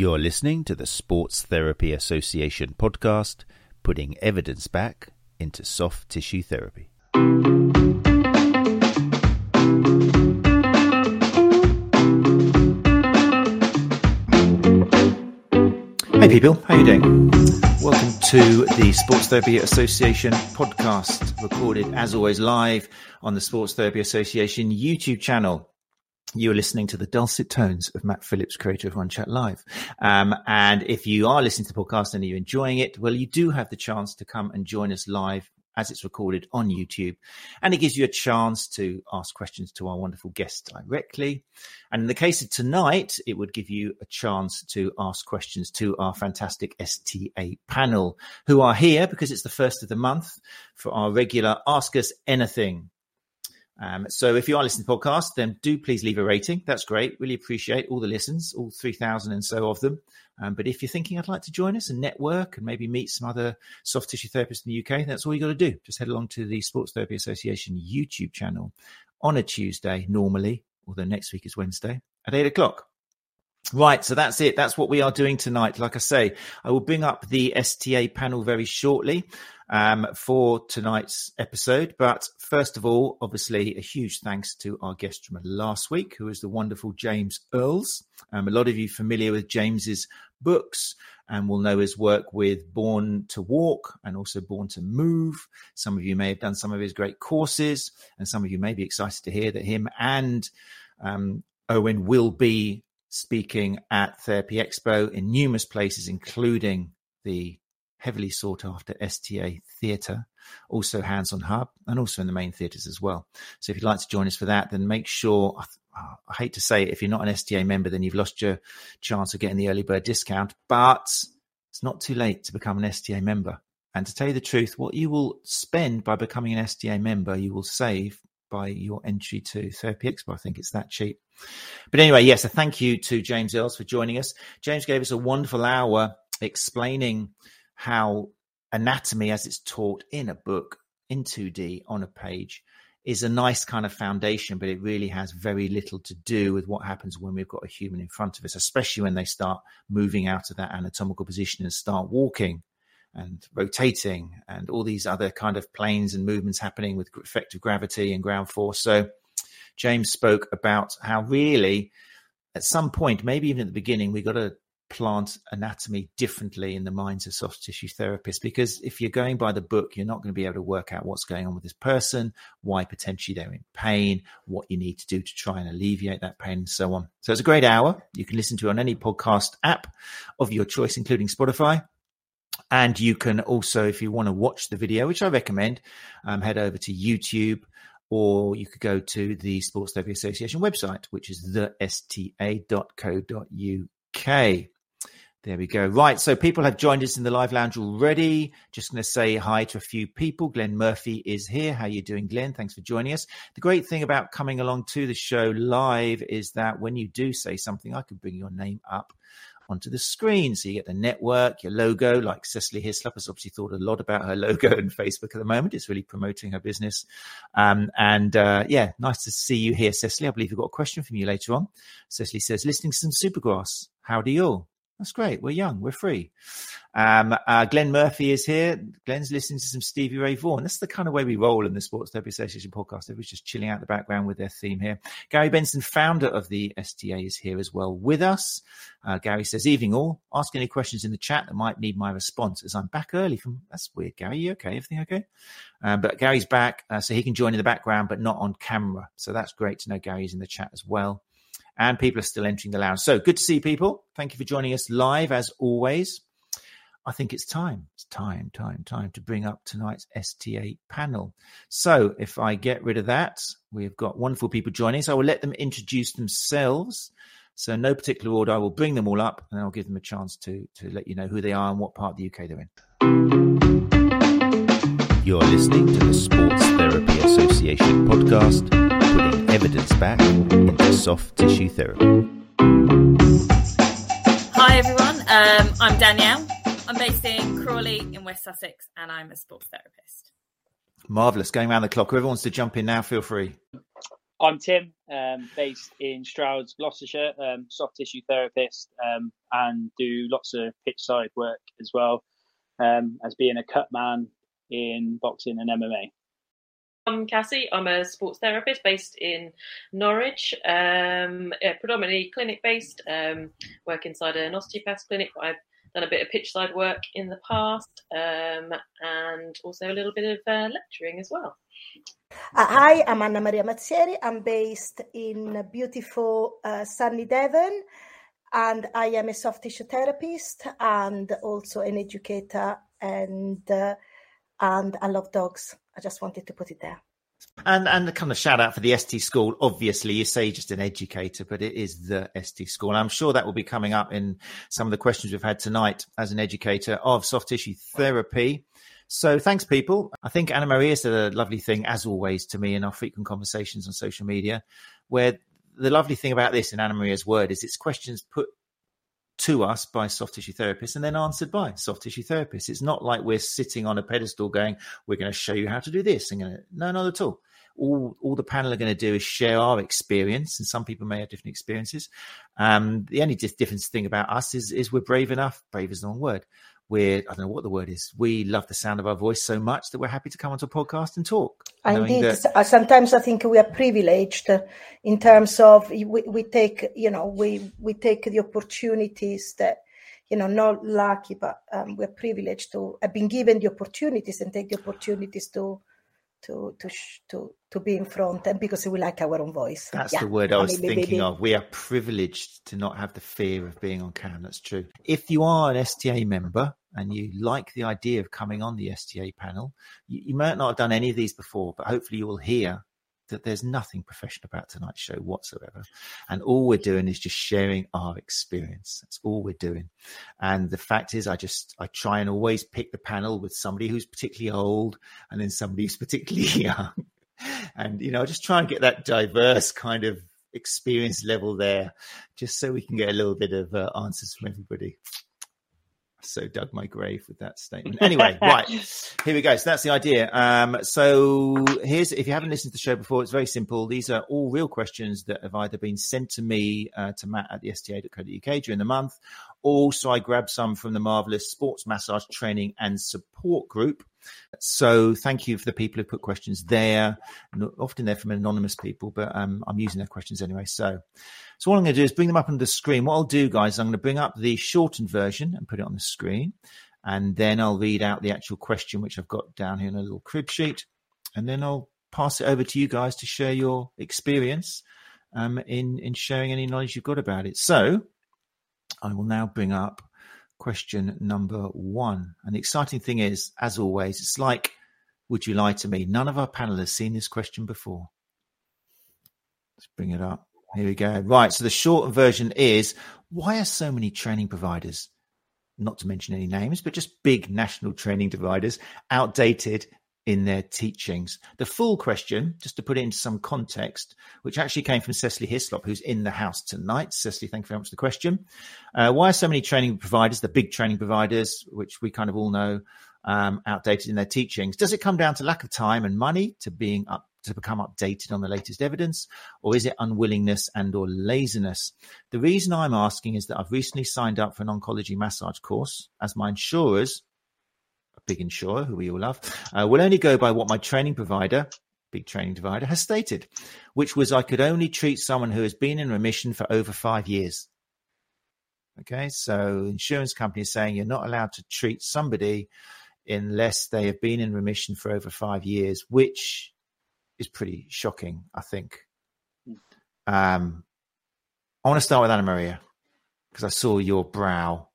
You're listening to the Sports Therapy Association podcast, putting evidence back into soft tissue therapy. Hey people, how you doing? Welcome to the Sports Therapy Association podcast, recorded as always live on the Sports Therapy Association YouTube channel. You are listening to the dulcet tones of Matt Phillips, creator of One Chat Live. Um, and if you are listening to the podcast and you're enjoying it, well, you do have the chance to come and join us live as it's recorded on YouTube. And it gives you a chance to ask questions to our wonderful guests directly. And in the case of tonight, it would give you a chance to ask questions to our fantastic STA panel who are here because it's the first of the month for our regular Ask Us Anything um, so if you are listening to the podcast, then do please leave a rating. That's great. Really appreciate all the listens, all 3,000 and so of them. Um, but if you're thinking I'd like to join us and network and maybe meet some other soft tissue therapists in the UK, that's all you got to do. Just head along to the Sports Therapy Association YouTube channel on a Tuesday, normally, although next week is Wednesday at eight o'clock. Right, so that's it. That's what we are doing tonight. Like I say, I will bring up the STA panel very shortly um, for tonight's episode. But first of all, obviously, a huge thanks to our guest from last week, who is the wonderful James Earls. Um, a lot of you familiar with James's books and will know his work with Born to Walk and also Born to Move. Some of you may have done some of his great courses, and some of you may be excited to hear that him and um, Owen will be speaking at Therapy Expo in numerous places, including the heavily sought after STA Theatre, also Hands on Hub, and also in the main theatres as well. So if you'd like to join us for that, then make sure. I hate to say it, if you're not an STA member, then you've lost your chance of getting the early bird discount. But it's not too late to become an STA member. And to tell you the truth, what you will spend by becoming an STA member, you will save by your entry to Therapy Expo. I think it's that cheap. But anyway, yes, a thank you to James Earls for joining us. James gave us a wonderful hour explaining how anatomy, as it's taught in a book in 2D on a page, is a nice kind of foundation, but it really has very little to do with what happens when we've got a human in front of us, especially when they start moving out of that anatomical position and start walking and rotating and all these other kind of planes and movements happening with effective gravity and ground force. So James spoke about how really at some point, maybe even at the beginning, we got to plant anatomy differently in the minds of soft tissue therapists because if you're going by the book you're not going to be able to work out what's going on with this person why potentially they're in pain what you need to do to try and alleviate that pain and so on. So it's a great hour. You can listen to on any podcast app of your choice including spotify and you can also if you want to watch the video which i recommend um, head over to youtube or you could go to the Sports Therapy Association website, which is thesta.co.uk. There we go. Right. So people have joined us in the live lounge already. Just going to say hi to a few people. Glenn Murphy is here. How you doing, Glenn? Thanks for joining us. The great thing about coming along to the show live is that when you do say something, I can bring your name up onto the screen. So you get the network, your logo, like Cecily Hislop has obviously thought a lot about her logo and Facebook at the moment. It's really promoting her business. Um, and uh, yeah, nice to see you here, Cecily. I believe we've got a question from you later on. Cecily says, listening to some Supergrass. How do you all? That's great. We're young. We're free. Um, uh, Glenn Murphy is here. Glenn's listening to some Stevie Ray Vaughan. That's the kind of way we roll in the Sports Therapy Association podcast. Everybody's just chilling out the background with their theme here. Gary Benson, founder of the STA, is here as well with us. Uh, Gary says, evening all. Ask any questions in the chat that might need my response as I'm back early from, that's weird, Gary. You okay? Everything okay? Um, but Gary's back, uh, so he can join in the background, but not on camera. So that's great to know Gary's in the chat as well and people are still entering the lounge. So good to see people. Thank you for joining us live as always. I think it's time, it's time, time, time to bring up tonight's STA panel. So if I get rid of that, we've got wonderful people joining. So I will let them introduce themselves. So no particular order, I will bring them all up and I'll give them a chance to to let you know who they are and what part of the UK they're in. You're listening to the Sports Therapy Association podcast evidence back into soft tissue therapy. Hi everyone, um, I'm Danielle. I'm based in Crawley in West Sussex and I'm a sports therapist. Marvellous. Going around the clock. Whoever wants to jump in now, feel free. I'm Tim, um, based in Stroud's, Gloucestershire, um, soft tissue therapist, um, and do lots of pitch side work as well um, as being a cut man in boxing and MMA. I'm Cassie. I'm a sports therapist based in Norwich, um, predominantly clinic based. Um, work inside an osteopath clinic, but I've done a bit of pitch side work in the past, um, and also a little bit of uh, lecturing as well. Uh, hi, I'm Anna Maria Mazzieri. I'm based in beautiful uh, sunny Devon, and I am a soft tissue therapist and also an educator. And uh, and I love dogs. I just wanted to put it there. And and kind of shout out for the ST school. Obviously, you say just an educator, but it is the ST school. And I'm sure that will be coming up in some of the questions we've had tonight as an educator of soft tissue therapy. So thanks, people. I think Anna Maria said a lovely thing, as always, to me in our frequent conversations on social media, where the lovely thing about this in Anna Maria's word is it's questions put to us by soft tissue therapists and then answered by soft tissue therapists. It's not like we're sitting on a pedestal going, we're going to show you how to do this. And no, not at all. All, all the panel are going to do is share our experience, and some people may have different experiences. Um, the only difference thing about us is, is we're brave enough. Brave is the wrong word we're I don't know what the word is. We love the sound of our voice so much that we're happy to come onto a podcast and talk. Indeed, that- uh, sometimes I think we are privileged in terms of we, we take you know we we take the opportunities that you know not lucky but um, we're privileged to have been given the opportunities and take the opportunities to to to to to be in front and because we like our own voice. That's yeah. the word I was thinking of. We are privileged to not have the fear of being on cam. That's true. If you are an STA member and you like the idea of coming on the STA panel, you, you might not have done any of these before, but hopefully you will hear that there's nothing professional about tonight's show whatsoever. And all we're doing is just sharing our experience. That's all we're doing. And the fact is, I just, I try and always pick the panel with somebody who's particularly old and then somebody who's particularly young. and, you know, I just try and get that diverse kind of experience level there just so we can get a little bit of uh, answers from everybody so dug my grave with that statement. Anyway, right here we go. So that's the idea. Um, so here's if you haven't listened to the show before, it's very simple. These are all real questions that have either been sent to me uh, to Matt at the sta.co.uk during the month. Also, I grabbed some from the marvelous sports massage training and support group. So thank you for the people who put questions there. Often they're from anonymous people, but um, I'm using their questions anyway. So. So what I'm going to do is bring them up on the screen. What I'll do, guys, I'm going to bring up the shortened version and put it on the screen. And then I'll read out the actual question, which I've got down here in a little crib sheet. And then I'll pass it over to you guys to share your experience um, in, in sharing any knowledge you've got about it. So I will now bring up question number one. And the exciting thing is, as always, it's like, would you lie to me? None of our panelists seen this question before. Let's bring it up. Here we go. Right. So the short version is why are so many training providers, not to mention any names, but just big national training providers, outdated in their teachings? The full question, just to put it into some context, which actually came from Cecily Hislop, who's in the house tonight. Cecily, thank you very much for the question. Uh, why are so many training providers, the big training providers, which we kind of all know, um, outdated in their teachings? Does it come down to lack of time and money to being up to become updated on the latest evidence, or is it unwillingness and or laziness? The reason I'm asking is that I've recently signed up for an oncology massage course as my insurers, big insurer who we all love, uh, will only go by what my training provider, big training provider, has stated, which was I could only treat someone who has been in remission for over five years. Okay, so insurance company is saying you're not allowed to treat somebody unless they have been in remission for over five years, which is pretty shocking, I think. Um, I want to start with Anna Maria because I saw your brow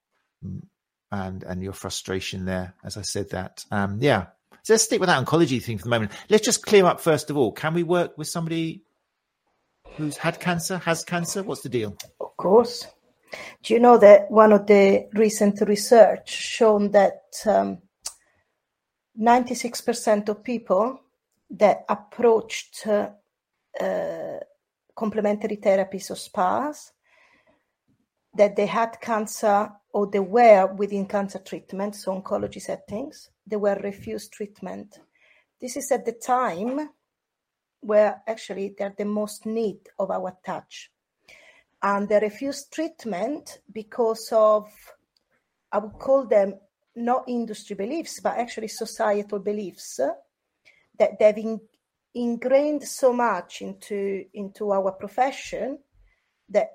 and and your frustration there as I said that. Um, yeah, so let's stick with that oncology thing for the moment. Let's just clear up first of all. Can we work with somebody who's had cancer, has cancer? What's the deal? Of course. Do you know that one of the recent research shown that um, 96% of people that approached uh, complementary therapies or spas, that they had cancer or they were within cancer treatment, so oncology settings, they were refused treatment. This is at the time where actually they're the most need of our touch. And they refused treatment because of, I would call them not industry beliefs, but actually societal beliefs that they've in, ingrained so much into into our profession that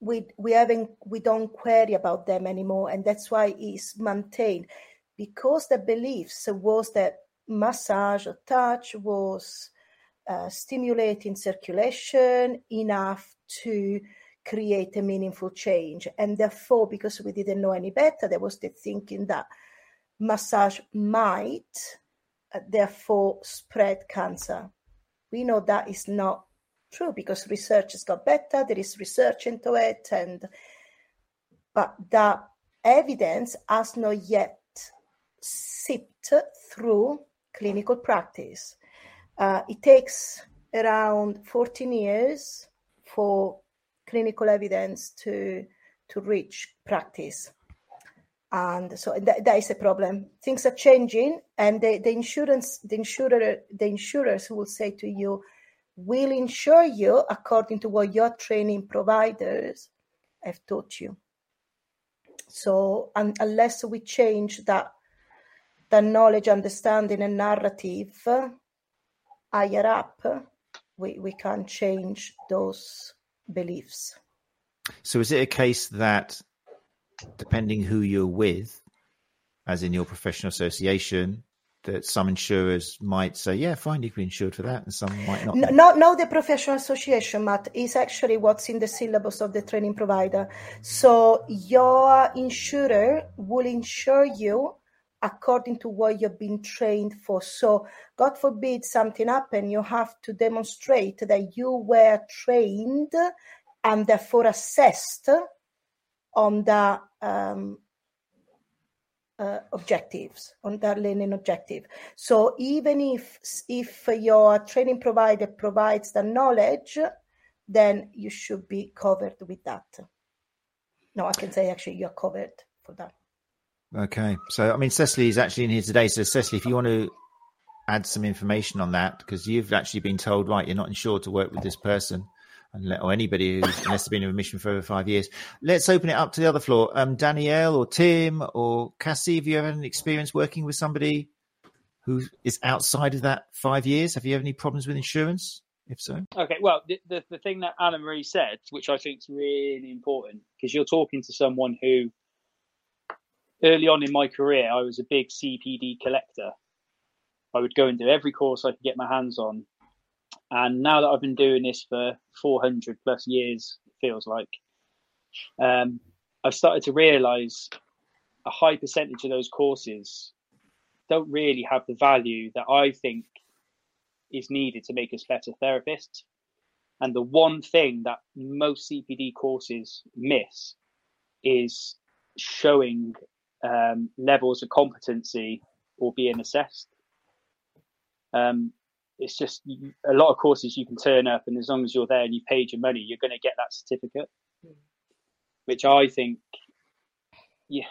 we we haven't we don't query about them anymore, and that's why it's maintained because the beliefs was that massage or touch was uh, stimulating circulation enough to create a meaningful change. And therefore, because we didn't know any better, there was the thinking that massage might uh, therefore spread cancer. We know that is not true because research has got better, there is research into it, and but that evidence has not yet sipped through clinical practice. Uh, it takes around 14 years for clinical evidence to to reach practice and so that, that is a problem things are changing and the, the insurance the insurer the insurers will say to you will insure you according to what your training providers have taught you so un, unless we change that the knowledge understanding and narrative higher up we, we can't change those beliefs. So, is it a case that depending who you're with, as in your professional association, that some insurers might say, "Yeah, fine, you can be insured for that," and some might not. Not, not the professional association, Matt. Is actually what's in the syllabus of the training provider. So your insurer will insure you according to what you've been trained for. So, God forbid something happen, you have to demonstrate that you were trained and therefore assessed on the um, uh, objectives, on that learning objective. So, even if if your training provider provides the knowledge, then you should be covered with that. No, I can say actually you're covered for that. Okay. So, I mean, Cecily is actually in here today. So, Cecily, if you want to add some information on that, because you've actually been told, right, you're not insured to work with this person or anybody who's unless they've been in remission for over five years. Let's open it up to the other floor. Um, Danielle or Tim or Cassie, have you ever had an experience working with somebody who is outside of that five years? Have you had any problems with insurance? If so, okay. Well, the, the, the thing that Anna Marie said, which I think is really important, because you're talking to someone who early on in my career, I was a big CPD collector. I would go and do every course I could get my hands on. And now that I've been doing this for 400 plus years, it feels like, um, I've started to realize a high percentage of those courses don't really have the value that I think is needed to make us better therapists. And the one thing that most CPD courses miss is showing um, levels of competency or being assessed. Um, it's just a lot of courses you can turn up, and as long as you're there and you paid your money, you're going to get that certificate, hmm. which I think, yeah,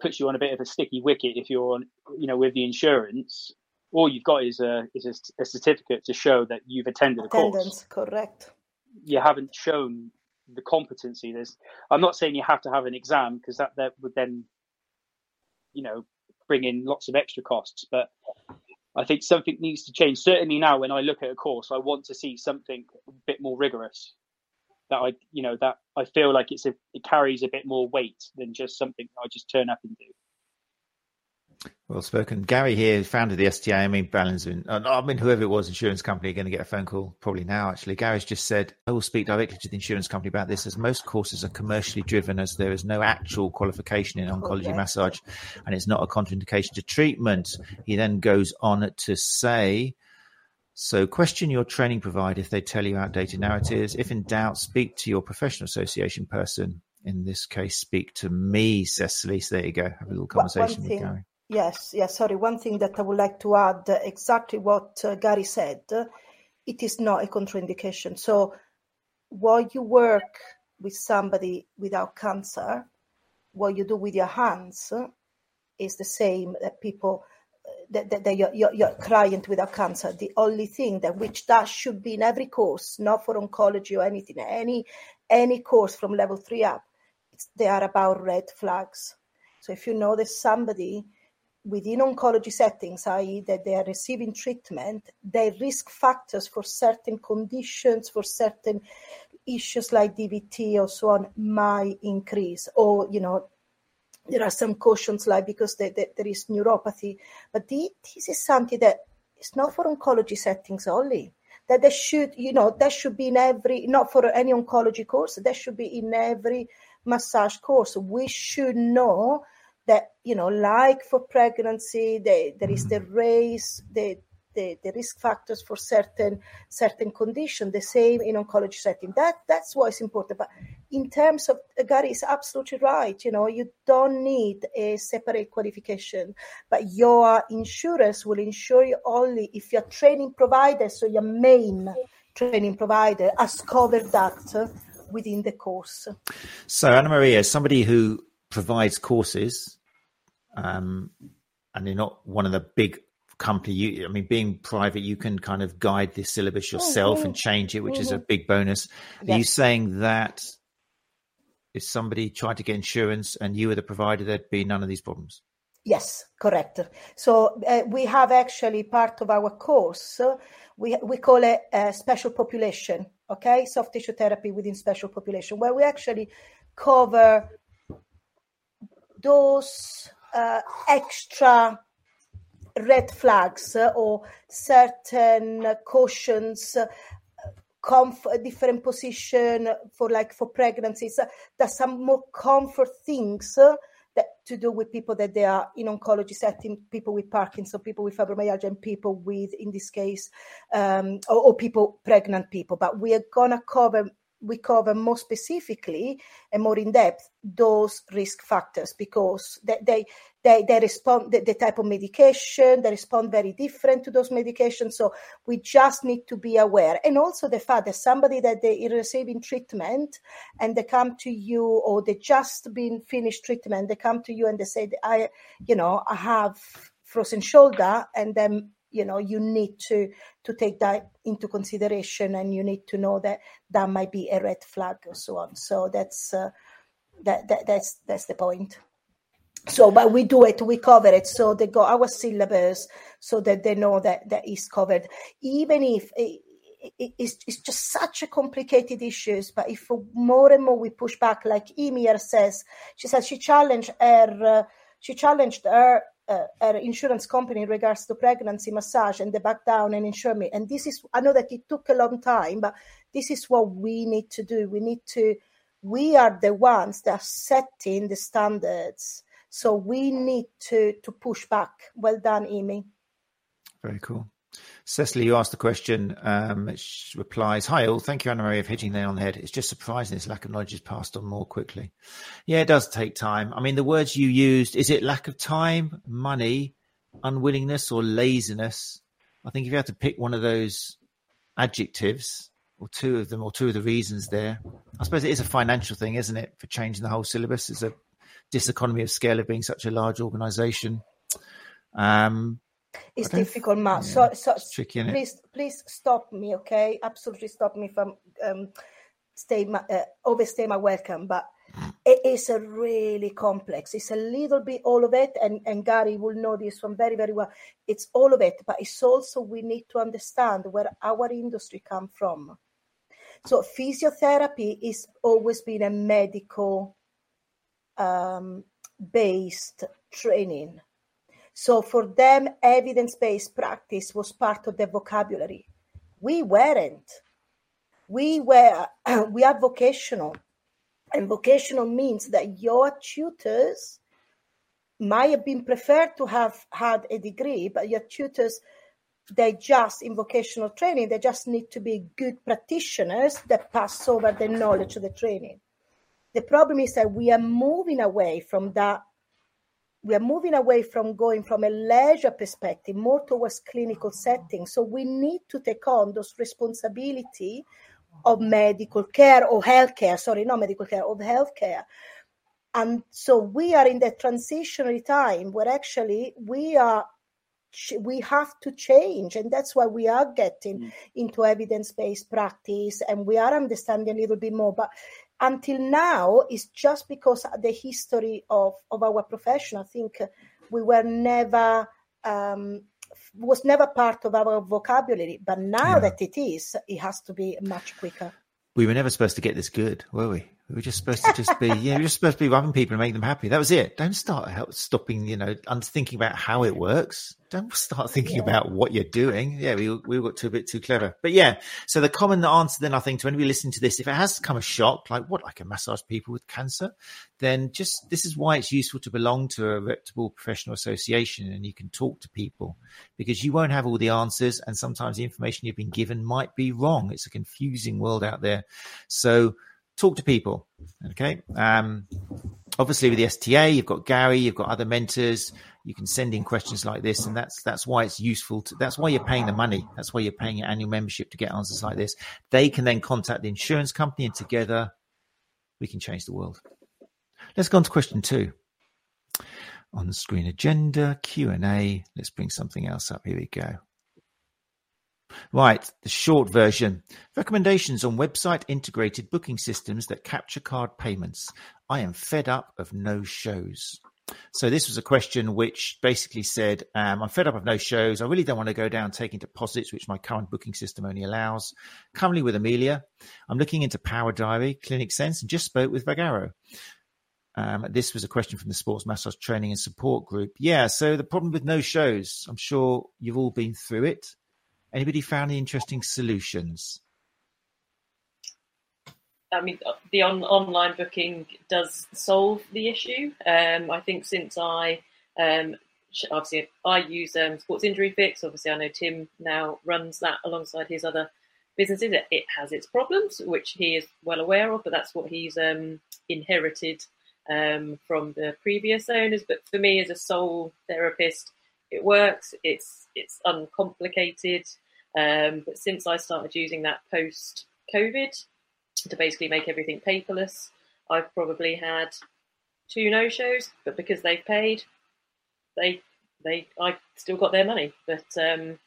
puts you on a bit of a sticky wicket if you're on, you know, with the insurance. All you've got is a is a, a certificate to show that you've attended a course. correct. You haven't shown the competency. There's, I'm not saying you have to have an exam because that that would then, you know, bring in lots of extra costs. But I think something needs to change. Certainly now, when I look at a course, I want to see something a bit more rigorous. That I, you know, that I feel like it's a, it carries a bit more weight than just something I just turn up and do. Well spoken. Gary here founder of the STA. I mean, Balance, uh, I mean, whoever it was, insurance company, going to get a phone call probably now, actually. Gary's just said, I will speak directly to the insurance company about this as most courses are commercially driven as there is no actual qualification in oncology okay. massage and it's not a contraindication to treatment. He then goes on to say, so question your training provider if they tell you outdated narratives. If in doubt, speak to your professional association person. In this case, speak to me, Cecily. So there you go. Have a little conversation with Gary Yes, yes. Sorry. One thing that I would like to add uh, exactly what uh, Gary said. It is not a contraindication. So, while you work with somebody without cancer, what you do with your hands is the same that people that, that, that your, your, your client without cancer. The only thing that which that should be in every course, not for oncology or anything, any any course from level three up, they are about red flags. So if you know that somebody within oncology settings, i.e., that they are receiving treatment, their risk factors for certain conditions, for certain issues like DVT or so on, might increase, or you know there are some cautions like because there is neuropathy, but the, this is something that is not for oncology settings only. That there should, you know, that should be in every, not for any oncology course, that should be in every massage course. We should know that, you know, like for pregnancy, the, there is the mm-hmm. race, the the, the risk factors for certain certain condition. The same in oncology setting. That that's why it's important. But in terms of uh, Gary is absolutely right. You know, you don't need a separate qualification, but your insurance will insure you only if your training provider, so your main training provider, has covered that within the course. So Anna Maria, somebody who provides courses, um, and you're not one of the big company you i mean being private you can kind of guide the syllabus yourself mm-hmm. and change it which mm-hmm. is a mm-hmm. big bonus yes. are you saying that if somebody tried to get insurance and you were the provider there'd be none of these problems yes correct so uh, we have actually part of our course uh, we we call it a special population okay soft tissue therapy within special population where we actually cover those uh, extra red flags or certain cautions comfort, different position for like for pregnancies. There's some more comfort things that to do with people that they are in oncology setting, people with Parkinson, people with fibromyalgia, and people with, in this case, um, or, or people pregnant people. But we are gonna cover we cover more specifically and more in depth those risk factors because they they they, they respond the, the, type of medication they respond very different to those medications. So we just need to be aware. And also the fact that somebody that they are receiving treatment and they come to you or they just been finished treatment they come to you and they say i you know i have frozen shoulder and then you know you need to to take that into consideration and you need to know that that might be a red flag or so on. So that's uh, that, that that's that's the point. So but we do it we cover it. So they go our syllabus so that they know that that is covered. Even if it, it, it's, it's just such a complicated issues but if more and more we push back like Amy says she says she challenged her uh, she challenged her uh, uh, insurance company in regards to pregnancy massage and they back down and insure me. And this is, I know that it took a long time, but this is what we need to do. We need to, we are the ones that are setting the standards. So we need to to push back. Well done, Amy. Very cool. Cecily, you asked the question. Um, she replies, Hi, all. Thank you, Anna Maria, for hitting there on the head. It's just surprising this lack of knowledge is passed on more quickly. Yeah, it does take time. I mean, the words you used is it lack of time, money, unwillingness, or laziness? I think if you had to pick one of those adjectives, or two of them, or two of the reasons there, I suppose it is a financial thing, isn't it, for changing the whole syllabus? It's a diseconomy of scale of being such a large organization. Um, it's difficult, Matt. Yeah, so, so tricky, please, please stop me, okay? Absolutely stop me from um, stay my, uh, overstay my welcome, but it is a really complex. It's a little bit all of it, and, and Gary will know this one very, very well. It's all of it, but it's also we need to understand where our industry come from. So physiotherapy is always been a medical um, based training so for them, evidence based practice was part of their vocabulary. We weren't. We were, we are vocational. And vocational means that your tutors might have been preferred to have had a degree, but your tutors, they just in vocational training, they just need to be good practitioners that pass over the knowledge of the training. The problem is that we are moving away from that we are moving away from going from a leisure perspective more towards clinical settings. So we need to take on those responsibility of medical care or healthcare, sorry, not medical care, of healthcare. And so we are in the transitionary time where actually we are we have to change and that's why we are getting mm. into evidence-based practice and we are understanding a little bit more but until now it's just because the history of, of our profession. I think we were never um, was never part of our vocabulary but now yeah. that it is it has to be much quicker. We were never supposed to get this good were we we were just supposed to just be, yeah, we are just supposed to be rubbing people and make them happy. That was it. Don't start help, stopping, you know, and thinking about how it works. Don't start thinking yeah. about what you're doing. Yeah, we we got too a bit too clever. But yeah, so the common answer then I think to anybody listening to this, if it has come a shock, like what I can massage people with cancer, then just this is why it's useful to belong to a reputable professional association and you can talk to people because you won't have all the answers and sometimes the information you've been given might be wrong. It's a confusing world out there. So talk to people. Okay. Um, obviously with the STA, you've got Gary, you've got other mentors. You can send in questions like this, and that's that's why it's useful. To, that's why you're paying the money. That's why you're paying your annual membership to get answers like this. They can then contact the insurance company, and together we can change the world. Let's go on to question two. On the screen agenda Q and A. Let's bring something else up. Here we go. Right, the short version. Recommendations on website integrated booking systems that capture card payments. I am fed up of no shows. So this was a question which basically said, um, I'm fed up of no shows. I really don't want to go down taking deposits, which my current booking system only allows. Currently with Amelia, I'm looking into Power Diary, Clinic Sense, and just spoke with Vagaro. Um, this was a question from the Sports Massage Training and Support Group. Yeah, so the problem with no shows, I'm sure you've all been through it. Anybody found any interesting solutions? I mean, the on, online booking does solve the issue. Um, I think since I um, obviously I use um, Sports Injury Fix. Obviously, I know Tim now runs that alongside his other businesses. It, it has its problems, which he is well aware of, but that's what he's um, inherited um, from the previous owners. But for me, as a sole therapist, it works. It's it's uncomplicated. Um, but since I started using that post COVID to basically make everything paperless, I've probably had two no shows. But because they've paid, they they I still got their money. But um,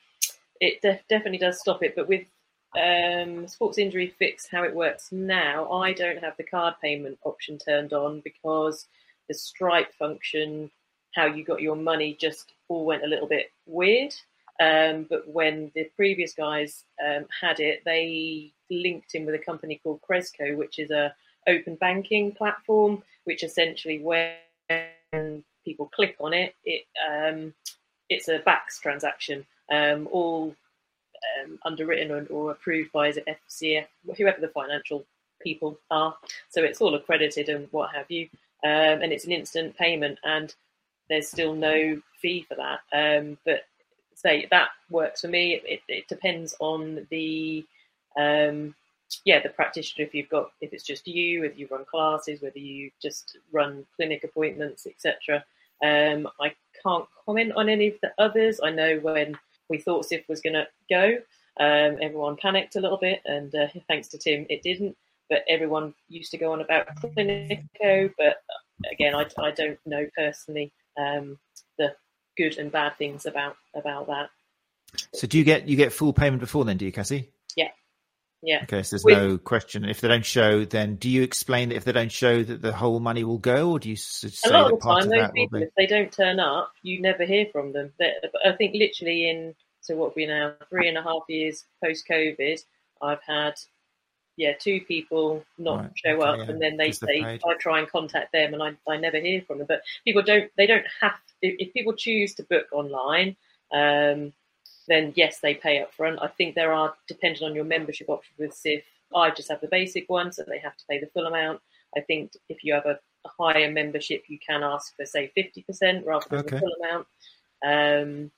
it def- definitely does stop it. But with um, sports injury fix, how it works now, I don't have the card payment option turned on because the Stripe function, how you got your money, just all went a little bit weird. Um, but when the previous guys um, had it, they linked in with a company called Crezco, which is a open banking platform, which essentially when people click on it, it um, it's a BACS transaction, um, all um, underwritten or, or, approved by the FCA, whoever the financial people are. So it's all accredited and what have you, um, and it's an instant payment and there's still no fee for that. Um, but say that works for me. It, it depends on the um, yeah the practitioner. If you've got if it's just you, if you run classes, whether you just run clinic appointments, etc. Um, I can't comment on any of the others. I know when we thought SIF was going to go, um, everyone panicked a little bit, and uh, thanks to Tim, it didn't. But everyone used to go on about Cliniko. But again, I, I don't know personally um, the good and bad things about about that. So do you get you get full payment before then? Do you, Cassie? Yeah. Yeah. Okay, so there's With, no question. If they don't show, then do you explain that if they don't show that the whole money will go, or do you say a lot of the time those people, if they don't turn up, you never hear from them. I think literally in so what we now three and a half years post COVID, I've had yeah, two people not right, show okay, up, yeah. and then they say I try and contact them, and I, I never hear from them. But people don't they don't have if, if people choose to book online, um, then yes, they pay up front. I think there are depending on your membership option with SIF. I just have the basic one, so they have to pay the full amount. I think if you have a, a higher membership, you can ask for say fifty percent rather than okay. the full amount. Um,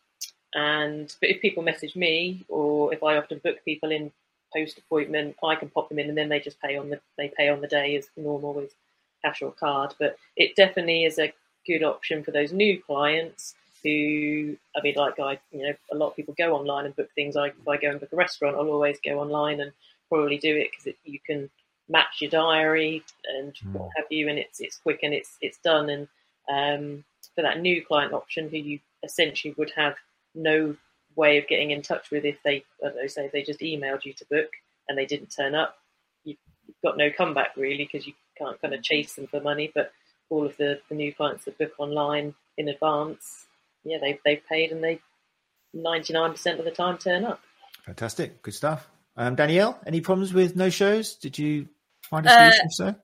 and but if people message me or if I often book people in post appointment, I can pop them in, and then they just pay on the they pay on the day as normal with cash or card. But it definitely is a good option for those new clients who, I mean, like I, you know, a lot of people go online and book things. I, if I go and book a restaurant, I'll always go online and probably do it because you can match your diary and mm. what have you, and it's it's quick and it's it's done. And um, for that new client option, who you essentially would have no way of getting in touch with if they, I don't know, say they just emailed you to book and they didn't turn up, you've got no comeback really because you can't kind of chase them for money. But all of the, the new clients that book online in advance, yeah, they they've paid and they 99% of the time turn up. Fantastic, good stuff. Um, Danielle, any problems with no shows? Did you find a Uh, so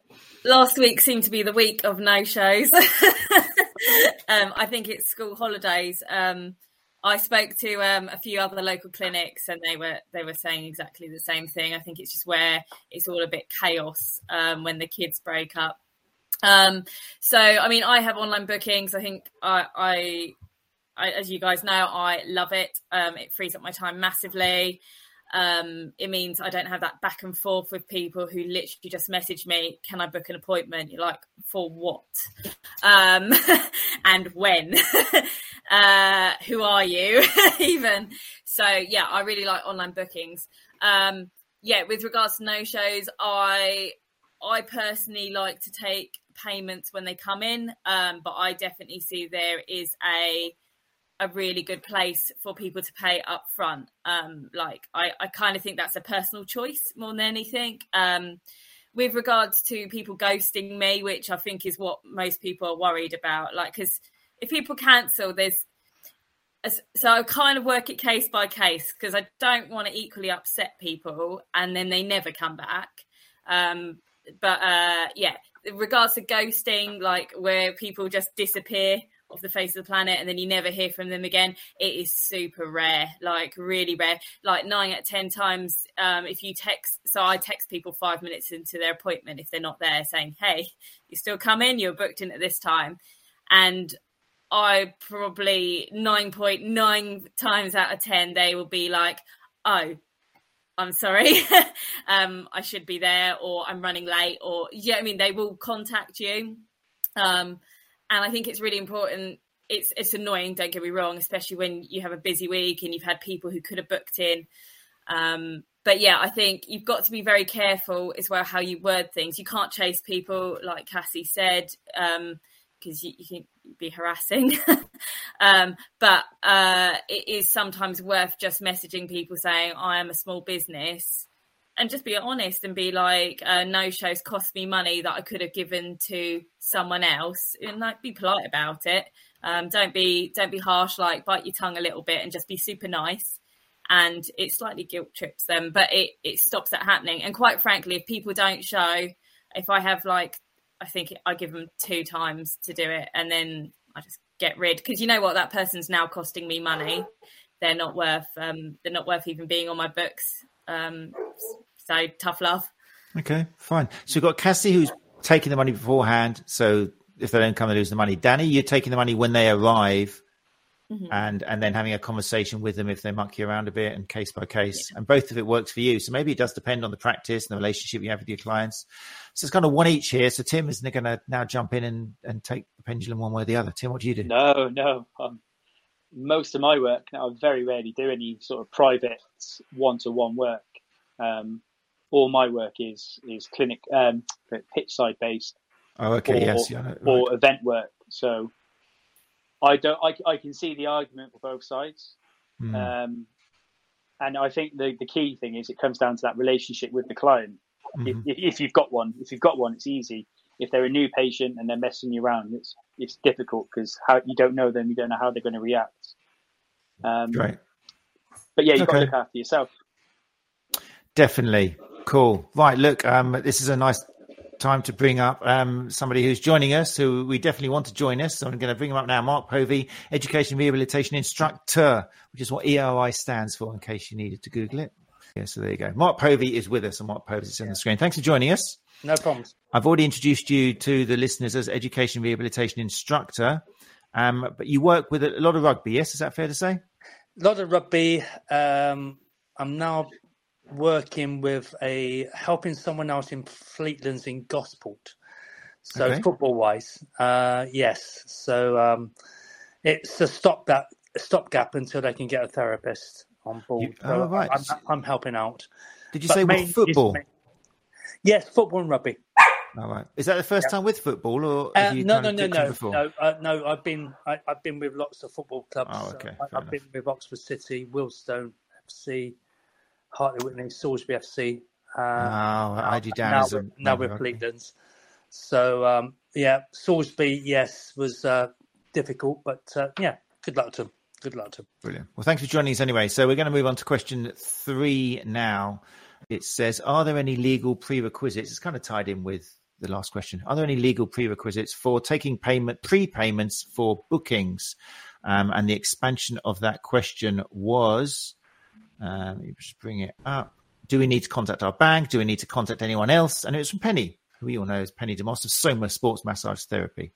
last week seemed to be the week of no shows. um, I think it's school holidays. Um, I spoke to um, a few other local clinics, and they were they were saying exactly the same thing. I think it's just where it's all a bit chaos um, when the kids break up. Um, so, I mean, I have online bookings. I think I, I, I as you guys know, I love it. Um, it frees up my time massively. Um, it means I don't have that back and forth with people who literally just message me, "Can I book an appointment?" You're like, "For what?" Um, and when? uh, who are you? Even so, yeah, I really like online bookings. Um, yeah, with regards to no shows, I I personally like to take payments when they come in, um, but I definitely see there is a a really good place for people to pay up front. Um, like I, I kind of think that's a personal choice more than anything. Um, with regards to people ghosting me, which I think is what most people are worried about, like because if people cancel, there's so I kind of work it case by case because I don't want to equally upset people and then they never come back. Um, but uh, yeah, in regards to ghosting, like where people just disappear off the face of the planet and then you never hear from them again, it is super rare, like really rare. Like nine out of ten times, um, if you text, so I text people five minutes into their appointment if they're not there, saying, "Hey, you still come in, You're booked in at this time," and I probably 9.9 times out of 10, they will be like, oh, I'm sorry, um, I should be there, or I'm running late, or, yeah, I mean, they will contact you. Um, and I think it's really important. It's, it's annoying, don't get me wrong, especially when you have a busy week and you've had people who could have booked in. Um, but yeah, I think you've got to be very careful as well how you word things. You can't chase people, like Cassie said. Um, because you, you, can be harassing. um, but uh, it is sometimes worth just messaging people saying, I am a small business. And just be honest and be like, uh, no shows cost me money that I could have given to someone else, and like be polite about it. Um, don't be don't be harsh. Like bite your tongue a little bit and just be super nice. And it slightly guilt trips them, but it it stops that happening. And quite frankly, if people don't show, if I have like I think I give them two times to do it, and then I just get rid because you know what that person's now costing me money. They're not worth. Um, they're not worth even being on my books. Um, so tough love. Okay, fine. So we've got Cassie who's taking the money beforehand. So if they don't come, they lose the money. Danny, you're taking the money when they arrive, Mhm. and and then having a conversation with them if they muck you around a bit and case by case. And both of it works for you. So maybe it does depend on the practice and the relationship you have with your clients. So it's kind of one each here. So Tim isn't going to now jump in and, and take the pendulum one way or the other. Tim, what do you do? No, no. Um, most of my work now, I very rarely do any sort of private one-to-one work. Um, all my work is is clinic um, pitch side based Oh, okay, or, yes, yeah, right. or event work. So I don't. I, I can see the argument for both sides, Hmm. um, and I think the the key thing is it comes down to that relationship with the client. If, Mhm. if, if you've got one, if you've got one, it's easy. If they're a new patient and they're messing you around, it's it's difficult because how you don't know them, you don't know how they're going to react. Um, Great. But yeah, you've got to look after yourself. Definitely. Cool. Right. Look, um, this is a nice time to bring up um, somebody who's joining us, who we definitely want to join us. So I'm going to bring him up now. Mark Povey, Education Rehabilitation Instructor, which is what ERI stands for, in case you needed to Google it. Yeah, so there you go. Mark Povey is with us, and Mark Povey is on the screen. Thanks for joining us. No problems. I've already introduced you to the listeners as Education Rehabilitation Instructor, um, but you work with a lot of rugby. Yes, is that fair to say? A lot of rugby. Um, I'm now working with a helping someone else in Fleetlands in Gosport. So Okay. football wise, uh, yes. So um, it's a stopgap, stopgap until they can get a therapist on board. You- So oh, right. I'm, I'm helping out. Did you But say main- what football? it's- Yes, football and rugby. All right. Is that the first Yeah. time with football, or Uh, have no, no, no, no, no, uh, no. I've been, I, I've been with lots of football clubs. Oh, okay, I, I've been with Oxford City, Willstone FC, Hartley Wintney, Salisbury FC. Oh, Uh, I had down now we're, now we're. So um, yeah, Salisbury, yes, was uh, difficult, but uh, yeah, good luck to him. Good luck to him. Brilliant. Well, thanks for joining us anyway. So we're going to move on to question three now. It says, are there any legal prerequisites? It's kind of tied in with the last question. Are there any legal prerequisites for taking payment prepayments for bookings? Um, and the expansion of that question was, um, let me just bring it up. Do we need to contact our bank? Do we need to contact anyone else? And it was from Penny, who we all know as Penny DeMoss of Soma Sports Massage Therapy.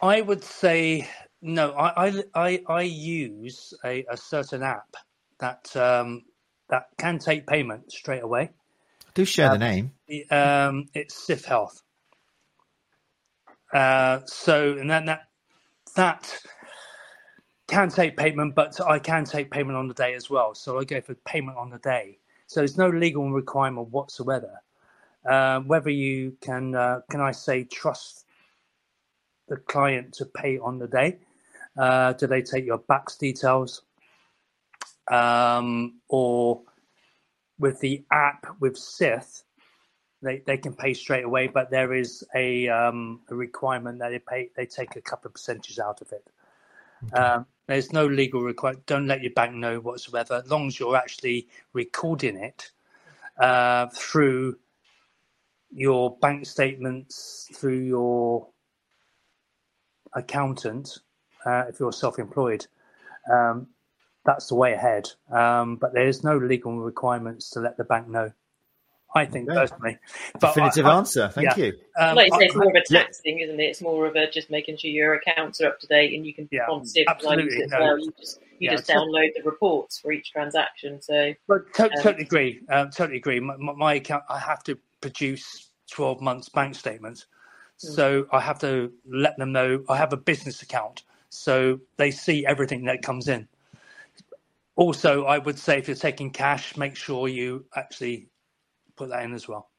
I would say no. I I I, I use a, a certain app that um, that can take payment straight away. Do share the Um, name. Um, it's Sif Health. Uh, so and then that that can take payment, but I can take payment on the day as well. So I go for payment on the day. So there's no legal requirement whatsoever. Uh, whether you can, uh, can I say, trust the client to pay on the day? Uh, do they take your backs details? Um, or with the app with Sith, they, they can pay straight away, but there is a, um, a requirement that they pay. They take a couple of percentages out of it. Um, there's no legal requirement. Don't let your bank know whatsoever, as long as you're actually recording it uh, through your bank statements, through your accountant, uh, if you're self-employed. Um, that's the way ahead. Um, but there's no legal requirements to let the bank know. I think Okay. personally. But Definitive I- I- answer. Thank yeah. you. um, like you say, it's more of a yeah. tax thing, isn't it? It's more of a just making sure your accounts are up to date and you can Yeah, on Civ, 'cause absolutely, it as no. well. You just you Yeah, just so- download the reports for each transaction. So But to- Um, totally agree. Um, totally agree. My, my, my account, I have to produce 12 months bank statements. So I have to let them know I have a business account. So they see everything that comes in. Also, I would say if you're taking cash, make sure you actually put that in as well.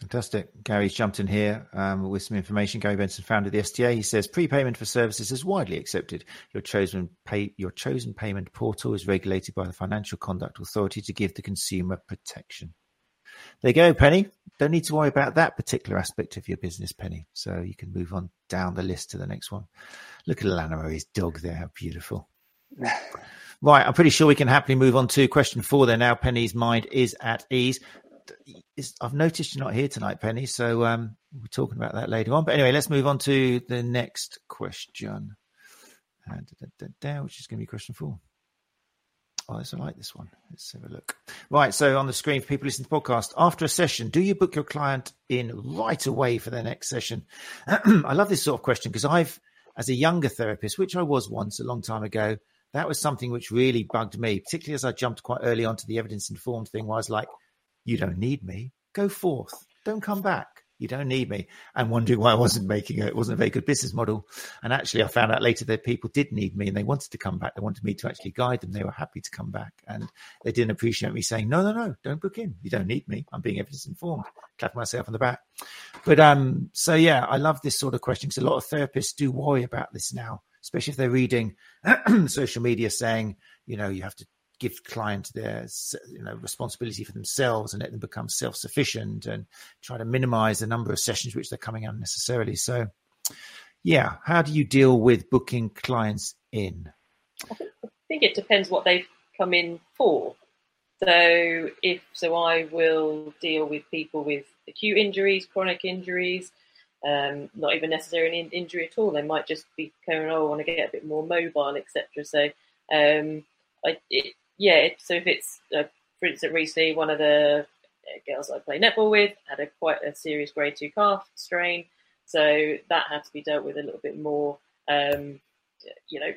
Fantastic. Gary's jumped in here um, with some information. Gary Benson, founder of the STA, he says prepayment for services is widely accepted. Your chosen pay, your chosen payment portal is regulated by the Financial Conduct Authority to give the consumer protection. There you go, Penny. Don't need to worry about that particular aspect of your business, Penny. So you can move on down the list to the next one. Look at Lana his dog there. How beautiful. Right, I'm pretty sure we can happily move on to question four there now. Penny's mind is at ease. I've noticed you're not here tonight, Penny, so um, we'll talking about that later on. But anyway, let's move on to the next question, uh, which is going to be question four. Oh, I like this one. Let's have a look. Right, so on the screen for people listening to the podcast, after a session, do you book your client in right away for their next session? I love this sort of question because I've, as a younger therapist, which I was once a long time ago, that was something which really bugged me, particularly as I jumped quite early onto the evidence informed thing, where I was like, you don't need me. Go forth. Don't come back. You don't need me. And wondering why I wasn't making it. It wasn't a very good business model. And actually, I found out later that people did need me and they wanted to come back. They wanted me to actually guide them. They were happy to come back. And they didn't appreciate me saying, no, no, no, don't book in. You don't need me. I'm being evidence informed. Clap myself on the back. But um, so, yeah, I love this sort of question because a lot of therapists do worry about this now, especially if they're reading social media saying, you know, you have to give clients their you know responsibility for themselves and let them become self-sufficient and try to minimize the number of sessions which they're coming unnecessarily so yeah how do you deal with booking clients in I think it depends what they've come in for. So if so, I will deal with people with acute injuries, chronic injuries, um, not even necessarily an injury at all. They might just be going, "Oh, I want to get a bit more mobile, etc." So, um, I, it, yeah. So if it's, uh, for instance, recently one of the uh, girls I play netball with had a quite a serious grade two calf strain, so that had to be dealt with a little bit more. Um, you know,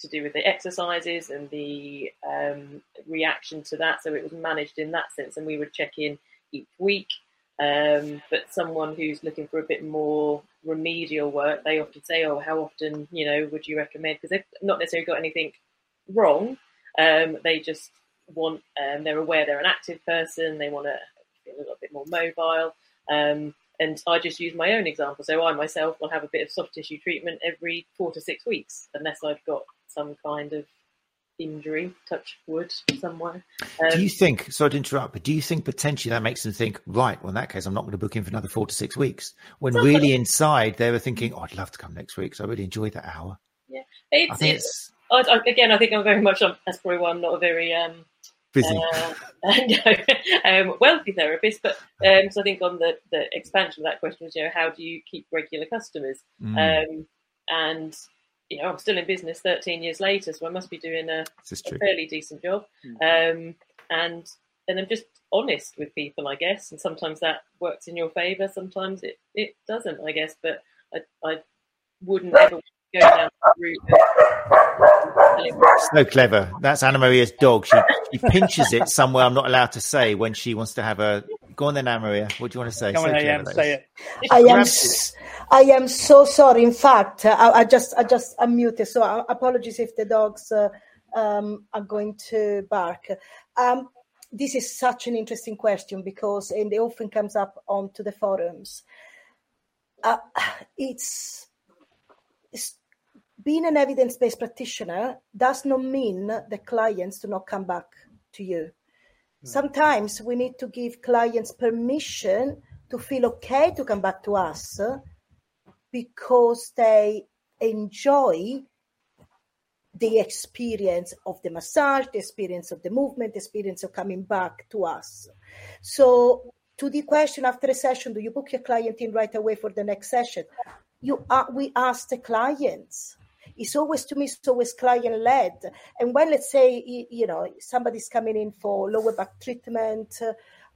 to do with the exercises and the um, reaction to that. So it was managed in that sense, and we would check in each week. Um, but someone who's looking for a bit more remedial work, they often say, "Oh, how often, you know, would you recommend?" Because they've not necessarily got anything wrong. Um, they just want, um, they're aware they're an active person. They want to feel a little bit more mobile. Um, and I just use my own example. So I myself will have a bit of soft tissue treatment every four to six weeks, unless I've got some kind of injury, touch wood somewhere. Um, do you think, sorry to interrupt, but do you think potentially that makes them think, right, well, in that case, I'm not going to book in for another four to six weeks? When really inside they were thinking, oh, I'd love to come next week. So I really enjoyed that hour. Yeah. It's, I think it's, it's I, I, again, I think I'm very much, that's probably why I'm not a very um, busy. uh, no, um, wealthy therapist. But um, so I think on the, the expansion of that question was, you know, how do you keep regular customers? Mm, Um, and you know, I'm still in business 13 years later, so I must be doing a, a fairly decent job. Mm. Um, and and I'm just honest with people, I guess. And sometimes that works in your favour, sometimes it, it doesn't, I guess. But I, I wouldn't ever go down the route of So clever. That's Anna Maria's dog. She, she pinches it somewhere I'm not allowed to say when she wants to have a. Go on then, Anna Maria. What do you want to say? Come So on, clever AM, say is. it. I am, Grab s- I am so sorry. In fact, I, I just, I just unmuted. So uh, apologies if the dogs uh, um, are going to bark. Um, this is such an interesting question because and it often comes up onto the forums. Uh, it's, it's being an evidence-based practitioner does not mean the clients do not come back to you. Hmm. Sometimes we need to give clients permission to feel okay to come back to us because they enjoy the experience of the massage, the experience of the movement, the experience of coming back to us. So, to the question after a session, do you book your client in right away for the next session? You are, we ask the clients. It's always to me, it's always client led. And when let's say you know somebody's coming in for lower back treatment